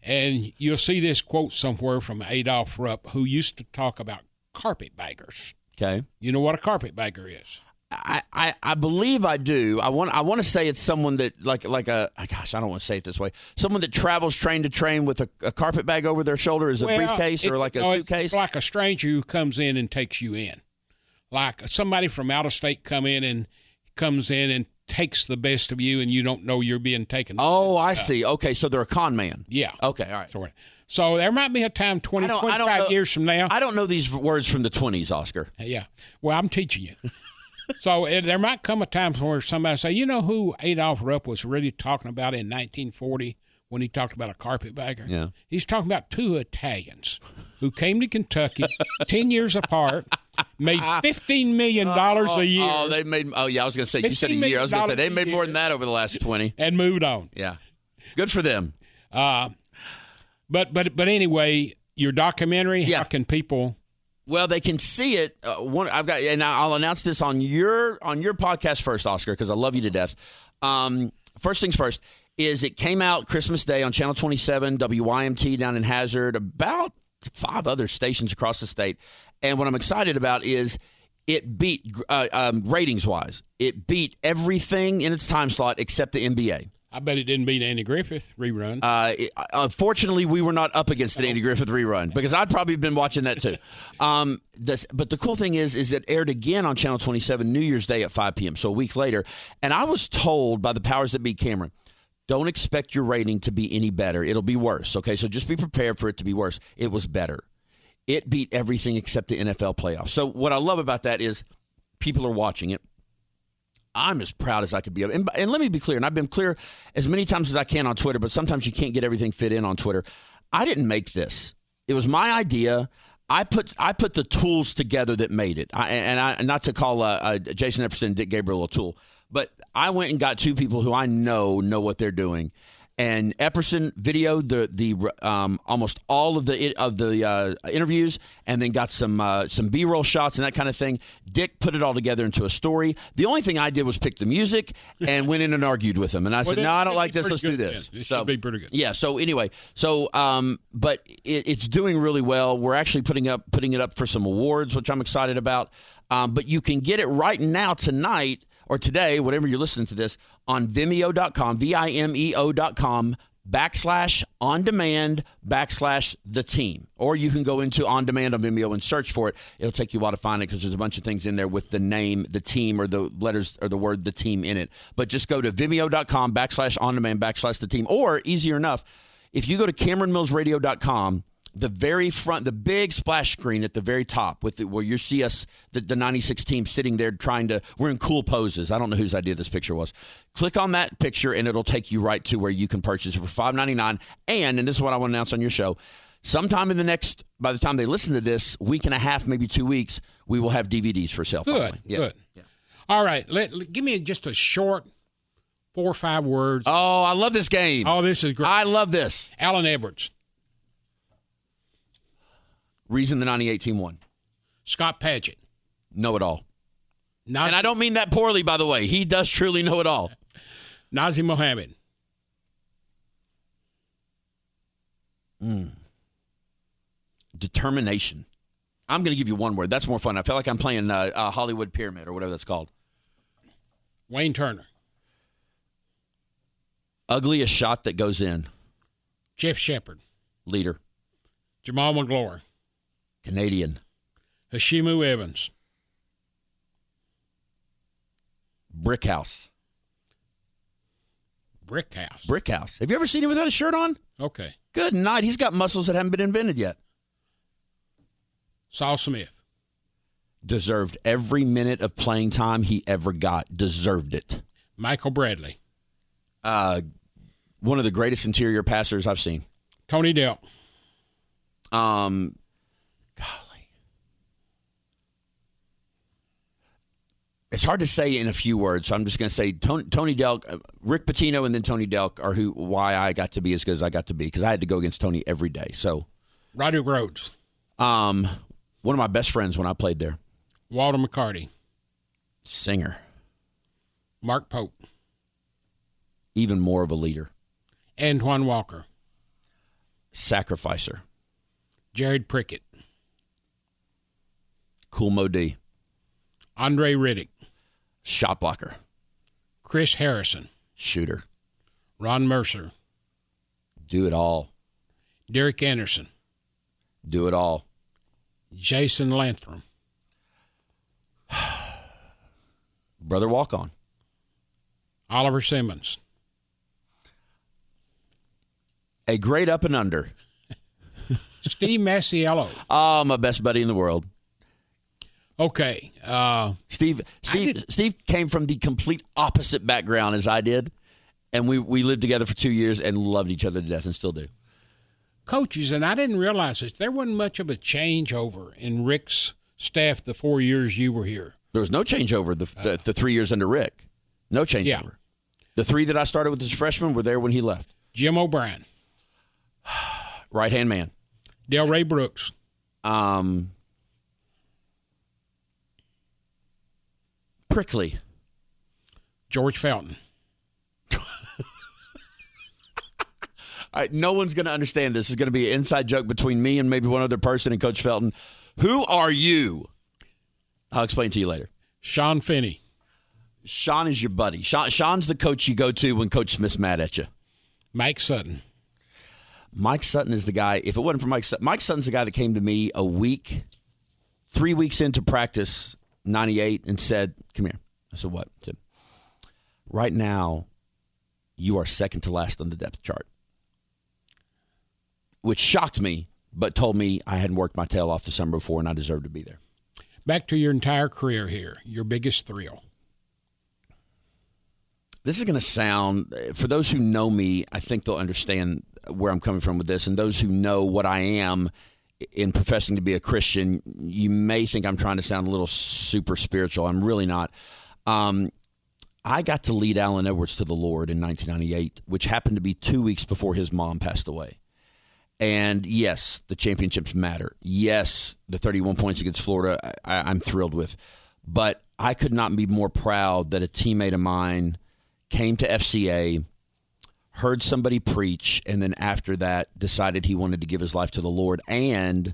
Speaker 1: and you'll see this quote somewhere from Adolph Rupp, who used to talk about carpetbaggers.
Speaker 3: okay.
Speaker 1: You know what a carpetbagger is?
Speaker 3: I, I, I believe I do. I want I want to say it's someone that like like a ah, gosh I don't want to say it this way. Someone that travels train to train with a, a carpet bag over their shoulder as a
Speaker 1: Well,
Speaker 3: briefcase or like a
Speaker 1: no,
Speaker 3: suitcase.
Speaker 1: like a stranger who comes in and takes you in, like somebody from out of state come in and comes in and takes the best of you, and you don't know you're being taken.
Speaker 3: oh, I see. Okay, so they're a con man.
Speaker 1: yeah.
Speaker 3: Okay, all right.
Speaker 1: Sort of. So there might be a time 20,
Speaker 3: I don't- I don't
Speaker 1: 25
Speaker 3: know-
Speaker 1: years from now.
Speaker 3: I don't know these words from the twenties, Oscar.
Speaker 1: yeah. Well, I'm teaching you. so uh, there might come a time where somebody say, you know who Adolph Rupp was really talking about in 1940 when he talked about a carpetbagger?
Speaker 3: Yeah.
Speaker 1: He's talking about two Italians who came to Kentucky 10 years apart, made $15 million a year,
Speaker 3: Oh, they made. Oh, yeah. I was going to say. You said a year. I was going to say they made more than that over the last twenty.
Speaker 1: and moved on.
Speaker 3: Yeah. Good for them.
Speaker 1: Uh, but, but, but anyway, your documentary,
Speaker 3: Yeah.
Speaker 1: how can people.
Speaker 3: Well, they can see it. Uh, one, I've got, and I'll announce this on your on your podcast first, Oscar, because I love you to death. Um, first things first is it came out Christmas Day on Channel 27 WYMT down in Hazard, about five other stations across the state. And what I'm excited about is it beat uh, um, ratings wise, it beat everything in its time slot except the NBA.
Speaker 1: I bet it didn't beat Andy Griffith rerun.
Speaker 3: Uh, it- unfortunately, we were not up against an Andy Griffith rerun because I'd probably been watching that too. Um, the, but the cool thing is, is it aired again on Channel 27 New Year's Day at 5 p.m. So a week later, and I was told by the powers that be, Cameron, don't expect your rating to be any better. It'll be worse. Okay, so just be prepared for it to be worse. It was better. It beat everything except the NFL playoffs. So what I love about that is people are watching it. I'm as proud as I could be. of. And, and let me be clear, and I've been clear as many times as I can on Twitter, but sometimes you can't get everything fit in on Twitter. I didn't make this. It was my idea. I put I put the tools together that made it. I, and I not to call uh, uh, Jason Epperson and Dick Gabriel a tool, but I went and got two people who I know know what they're doing. And Epperson videoed the the um, almost all of the of the uh, interviews, and then got some uh, some B roll shots and that kind of thing. Dick put it all together into a story. The only thing I did was pick the music and went in and argued with him. And I said, "No, I don't like this. Let's
Speaker 1: pretty
Speaker 3: do
Speaker 1: good
Speaker 3: this."
Speaker 1: then. This
Speaker 3: So-
Speaker 1: should be pretty good.
Speaker 3: yeah. So anyway, so um, but it, it's doing really well. We're actually putting up putting it up for some awards, which I'm excited about. Um, but you can get it right now tonight or today, whatever you're listening to this, on Vimeo.com, V I M E O.com backslash on demand backslash the team. Or you can go into on demand on vimeo and search for it. It'll take you a while to find it because there's a bunch of things in there with the name the team or the letters or the word the team in it. But just go to vimeo.com backslash on demand backslash the team. Or easier enough if you go to cameronmillsradio.com the very front, the big splash screen at the very top, with the, where you see us, the, the '96 team sitting there trying to. We're in cool poses. I don't know whose idea this picture was. Click on that picture, and it'll take you right to where you can purchase it for five ninety nine. And and this is what I want to announce on your show. Sometime in the next, by the time they listen to this, week and a half, maybe two weeks, we will have DVDs for sale.
Speaker 1: Good.
Speaker 3: Yeah.
Speaker 1: good. All right, let, let- give me just a short four or five words.
Speaker 3: Oh, I love this game.
Speaker 1: Oh, this is great.
Speaker 3: I love this.
Speaker 1: Allen Edwards,
Speaker 3: Reason the 98 team won.
Speaker 1: Scott Padgett,
Speaker 3: Know it all.
Speaker 1: Naz-
Speaker 3: And I don't mean that poorly, by the way. He does truly know it all.
Speaker 1: Nazr Mohammed,
Speaker 3: Determination. I'm going to give you one word. That's more fun. I feel like I'm playing uh, uh, Hollywood Pyramid or whatever that's called.
Speaker 1: Wayne Turner,
Speaker 3: Ugliest shot that goes in.
Speaker 1: Jeff Sheppard,
Speaker 3: Leader.
Speaker 1: Jamaal Magloire,
Speaker 3: Canadian.
Speaker 1: Heshimu Evans,
Speaker 3: Brick House.
Speaker 1: Brick House.
Speaker 3: Brick House. Have you ever seen him without a shirt on?
Speaker 1: Okay.
Speaker 3: Good night. He's got muscles that haven't been invented yet.
Speaker 1: Saul Smith,
Speaker 3: Deserved every minute of playing time he ever got. Deserved it.
Speaker 1: Michael Bradley,
Speaker 3: Uh, one of the greatest interior passers I've seen.
Speaker 1: Tony Delk,
Speaker 3: Um, it's hard to say in a few words. So I'm just going to say Tony, Tony Delk, uh, Rick Pitino, and then Tony Delk are who why I got to be as good as I got to be because I had to go against Tony every day. So,
Speaker 1: Rodrick Rhodes,
Speaker 3: um, one of my best friends when I played there,
Speaker 1: Walter McCarty,
Speaker 3: singer,
Speaker 1: Mark Pope,
Speaker 3: even more of a leader,
Speaker 1: Antoine Walker,
Speaker 3: sacrificer,
Speaker 1: Jared Prickett,
Speaker 3: cool Mo D,
Speaker 1: Andre Riddick,
Speaker 3: shot blocker,
Speaker 1: Chris Harrison,
Speaker 3: shooter,
Speaker 1: Ron Mercer,
Speaker 3: do it all,
Speaker 1: Derek Anderson,
Speaker 3: do it all.
Speaker 1: Jason Lathrem,
Speaker 3: Brother walk on.
Speaker 1: Oliver Simmons,
Speaker 3: A great up and under.
Speaker 1: Steve Masiello.
Speaker 3: Oh, ah, my best buddy in the world.
Speaker 1: Okay. Uh,
Speaker 3: Steve Steve Steve came from the complete opposite background as I did. And we, we lived together for two years and loved each other to death and still do.
Speaker 1: coaches, and I didn't realize this, there wasn't much of a changeover in Rick's staff the four years you were here.
Speaker 3: There was no changeover the, the, the three years under Rick. No changeover.
Speaker 1: Yeah.
Speaker 3: The three that I started with as a freshman were there when he left.
Speaker 1: Jim O'Brien,
Speaker 3: Right hand man.
Speaker 1: Delray Brooks,
Speaker 3: Um, prickly.
Speaker 1: George Felton,
Speaker 3: All right, no one's going to understand this. It's going to be an inside joke between me and maybe one other person and Coach Felton. Who are you? I'll explain to you later.
Speaker 1: Sean Finney,
Speaker 3: Sean is your buddy. Sean, Sean's the coach you go to when Coach Smith's mad at you.
Speaker 1: Mike Sutton,
Speaker 3: Mike Sutton is the guy. If it wasn't for Mike Sutton, Mike Sutton's the guy that came to me a week, three weeks into practice, 98, and said, Come here. I said, What? Said, Right now, you are second to last on the depth chart, which shocked me, but told me I hadn't worked my tail off the summer before and I deserved to be there.
Speaker 1: back to your entire career here, your biggest thrill.
Speaker 3: This is going to sound, for those who know me, I think they'll understand where I'm coming from with this. And those who know what I am in professing to be a Christian, you may think I'm trying to sound a little super spiritual. I'm really not. Um, I got to lead Allen Edwards to the Lord in 1998, which happened to be two weeks before his mom passed away. And yes, the championships matter. Yes, the 31 points against Florida, I, I'm thrilled with. But I could not be more proud that a teammate of mine came to FCA, heard somebody preach, and then after that decided he wanted to give his life to the Lord, and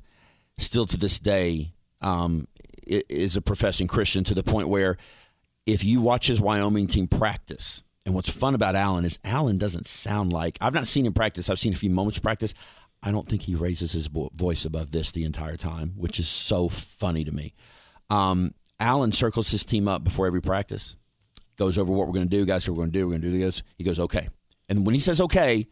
Speaker 3: still to this day um, is a professing Christian to the point where if you watch his Wyoming team practice, and what's fun about Allen is Allen doesn't sound like I've not seen him practice. I've seen a few moments practice. I don't think he raises his voice above this the entire time, which is so funny to me. Um, Allen circles his team up before every practice goes over what we're going to do, guys. What we're going to do, we're going to do this. He goes, okay. And when he says okay,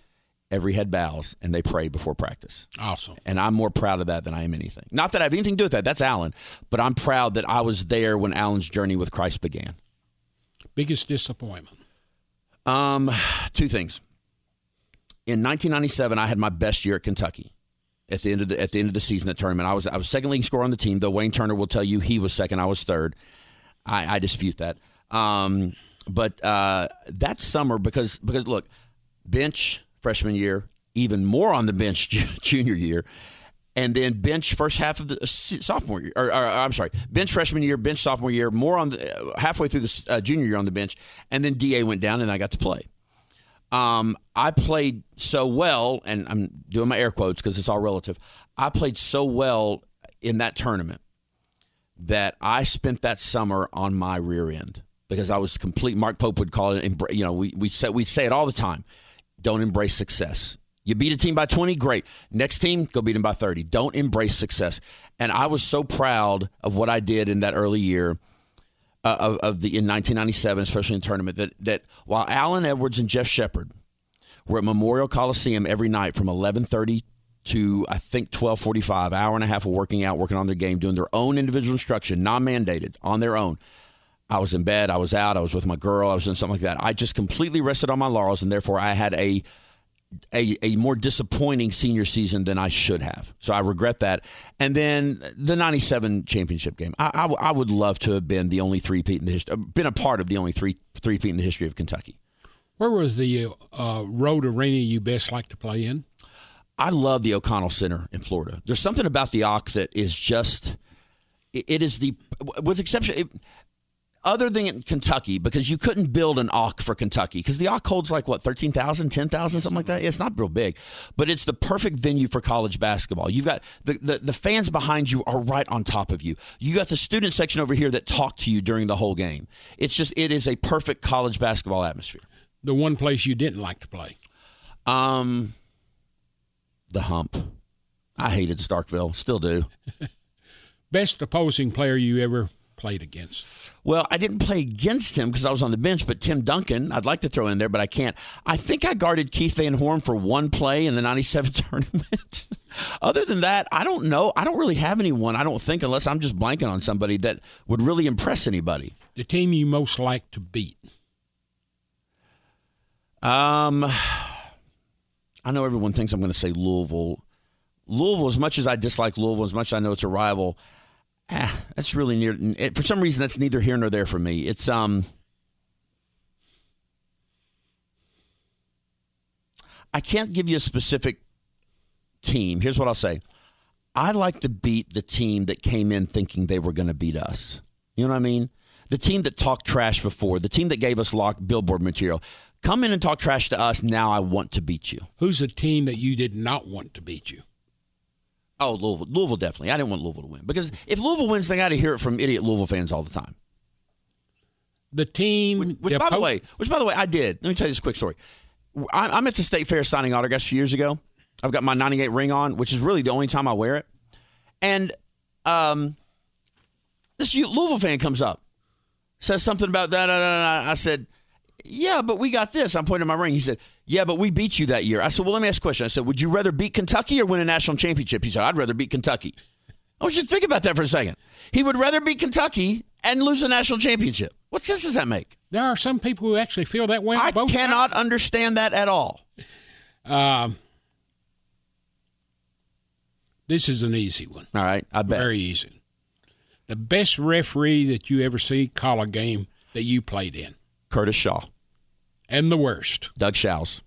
Speaker 3: every head bows and they pray before practice.
Speaker 1: Awesome.
Speaker 3: And I'm more proud of that than I am anything. Not that I have anything to do with that. That's Allen. But I'm proud that I was there when Allen's journey with Christ began.
Speaker 1: Biggest disappointment.
Speaker 3: Um, two things. In 1997, I had my best year at Kentucky. At the end of the at the end of the season at tournament, I was I was second leading scorer on the team. Though Wayne Turner will tell you he was second, I was third. I, I dispute that. Um, but uh, that summer, because because look, bench freshman year, even more on the bench junior year, and then bench first half of the uh, sophomore year, or, or, I'm sorry, bench freshman year, bench sophomore year, more on the uh, halfway through the uh, junior year on the bench, and then D.A went down, and I got to play. Um, I played so well, and I'm doing my air quotes because it's all relative. I played so well in that tournament that I spent that summer on my rear end because I was complete. Mark Pope would call it, you know, we we say we say it all the time. Don't embrace success. You beat a team by 20, great. Next team, go beat them by 30. Don't embrace success. And I was so proud of what I did in that early year uh, of, of, the in 1997, especially in the tournament, that that while Allen Edwards and Jeff Sheppard were at Memorial Coliseum every night from 11:30 to I think 12:45, hour and a half of working out, working on their game, doing their own individual instruction, non-mandated, on their own. I was in bed, I was out, I was with my girl, I was doing something like that. I just completely rested on my laurels, and therefore I had a a, a more disappointing senior season than I should have. So I regret that. And then the 97 championship game. I, I, I would love to have been the only three-peat in the history, been a part of the only three three-peat in the history of Kentucky.
Speaker 1: Where was the uh, road arena you best like to play in?
Speaker 3: I love the O'Connell Center in Florida. There's something about the Ock that is just, it is the, with exception, it, other than Kentucky, because you couldn't build an Ock for Kentucky, because the Ock holds like what, 13,000, 10,000, something like that? Yeah, It's not real big, but it's the perfect venue for college basketball. You've got the, the, the fans behind you are right on top of you. You got the student section over here that talk to you during the whole game. It's just, it is a perfect college basketball atmosphere.
Speaker 1: The one place you didn't like to play?
Speaker 3: Um, the hump. I hated Starkville, still do.
Speaker 1: Best opposing player you ever played against?
Speaker 3: Well, I didn't play against him because I was on the bench, but Tim Duncan, I'd like to throw in there, but I can't. I think I guarded Keith Van Horn for one play in the 97 tournament. Other than that, I don't know. I don't really have anyone, I don't think, unless I'm just blanking on somebody that would really impress anybody.
Speaker 1: The team you most like to beat?
Speaker 3: Um, I know everyone thinks I'm going to say Louisville. Louisville, as much as I dislike Louisville, as much as I know it's a rival, ah, that's really near. For some reason, that's neither here nor there for me. It's um, I can't give you a specific team. Here's what I'll say: I like to beat the team that came in thinking they were going to beat us. You know what I mean? The team that talked trash before, the team that gave us locked billboard material. Come in and talk trash to us. Now I want to beat you.
Speaker 1: Who's the team that you did not want to beat you?
Speaker 3: Oh, Louisville. Louisville definitely. I didn't want Louisville to win because if Louisville wins, they got to hear it from idiot Louisville fans all the time.
Speaker 1: The team,
Speaker 3: which, which by po- the way, which by the way, I did. Let me tell you this quick story. I'm at the state fair signing autographs a few years ago. I've got my '98 ring on, which is really the only time I wear it. And um, this Louisville fan comes up, says something about that. I said, yeah, but we got this. I'm pointing at my ring. He said, Yeah, but we beat you that year. I said, Well, let me ask a question. I said, Would you rather beat Kentucky or win a national championship? He said, I'd rather beat Kentucky. I want you to think about that for a second. He would rather beat Kentucky and lose a national championship. What sense does that make?
Speaker 1: There are some people who actually feel that way.
Speaker 3: I cannot understand that at all.
Speaker 1: Um, this is an easy one.
Speaker 3: All right, I bet.
Speaker 1: Very easy. The best referee that you ever see call a game that you played in.
Speaker 3: Curtis Shaw.
Speaker 1: And the worst.
Speaker 3: Doug Shows.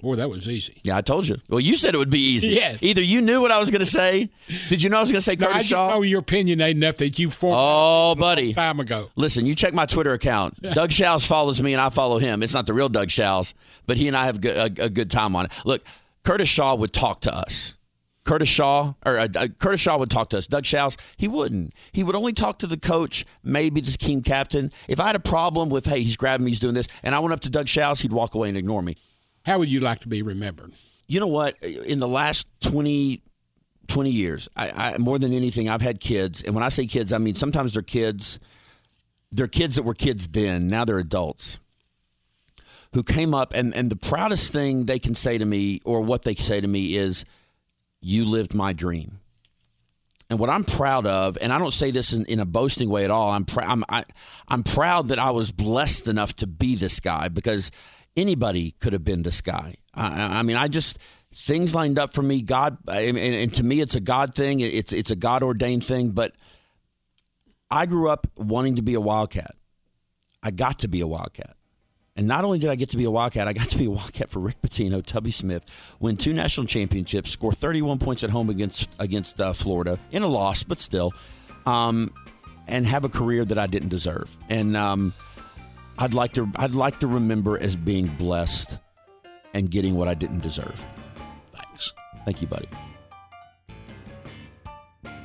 Speaker 1: Boy, that was easy.
Speaker 3: Yeah, I told you. Well, you said it would be easy.
Speaker 1: Yes.
Speaker 3: Either you knew what I was going to say. Did you know I was going to say Curtis
Speaker 1: no, I
Speaker 3: Shaw?
Speaker 1: know your opinion ain't enough that you formed.
Speaker 3: Oh, buddy.
Speaker 1: time ago.
Speaker 3: Listen, you check my Twitter account. Doug Shows follows me, and I follow him. It's not the real Doug Shows, but he and I have a, a good time on it. Look, Curtis Shaw would talk to us. Curtis Shaw or uh, uh, Curtis Shaw would talk to us. Doug Shows, he wouldn't. He would only talk to the coach, maybe the team captain. If I had a problem with, hey, he's grabbing me, he's doing this, and I went up to Doug Shows, he'd walk away and ignore me.
Speaker 1: How would you like to be remembered?
Speaker 3: You know what? In the last 20, 20 years, I, I, more than anything, I've had kids, and when I say kids, I mean sometimes they're kids. They're kids that were kids then. Now they're adults who came up, and, and the proudest thing they can say to me, or what they say to me, is, You lived my dream. And what I'm proud of, and I don't say this in, in a boasting way at all, I'm, pr- I'm, I, I'm proud that I was blessed enough to be this guy because anybody could have been this guy. I, I mean, I just, things lined up for me. God, and, and, to me, it's a God thing. It's it's a God ordained thing. But I grew up wanting to be a Wildcat. I got to be a Wildcat. And not only did I get to be a Wildcat, I got to be a Wildcat for Rick Pitino, Tubby Smith, win two national championships, score 31 points at home against against uh, Florida in a loss, but still, um, and have a career that I didn't deserve. And um, I'd like to I'd like to remember as being blessed and getting what I didn't deserve.
Speaker 1: Thanks.
Speaker 3: Thank you, buddy.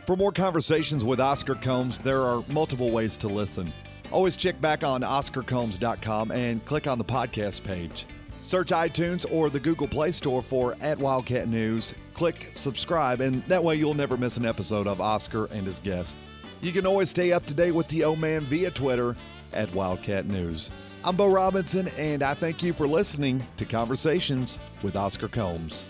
Speaker 2: For more conversations with Oscar Combs, there are multiple ways to listen. Always check back on OscarCombs.com and click on the podcast page. Search iTunes or the Google Play Store for at Wildcat News. Click subscribe, and that way you'll never miss an episode of Oscar and his guest. You can always stay up to date with the O Man via Twitter at Wildcat News. I'm Bo Robinson, and I thank you for listening to Conversations with Oscar Combs.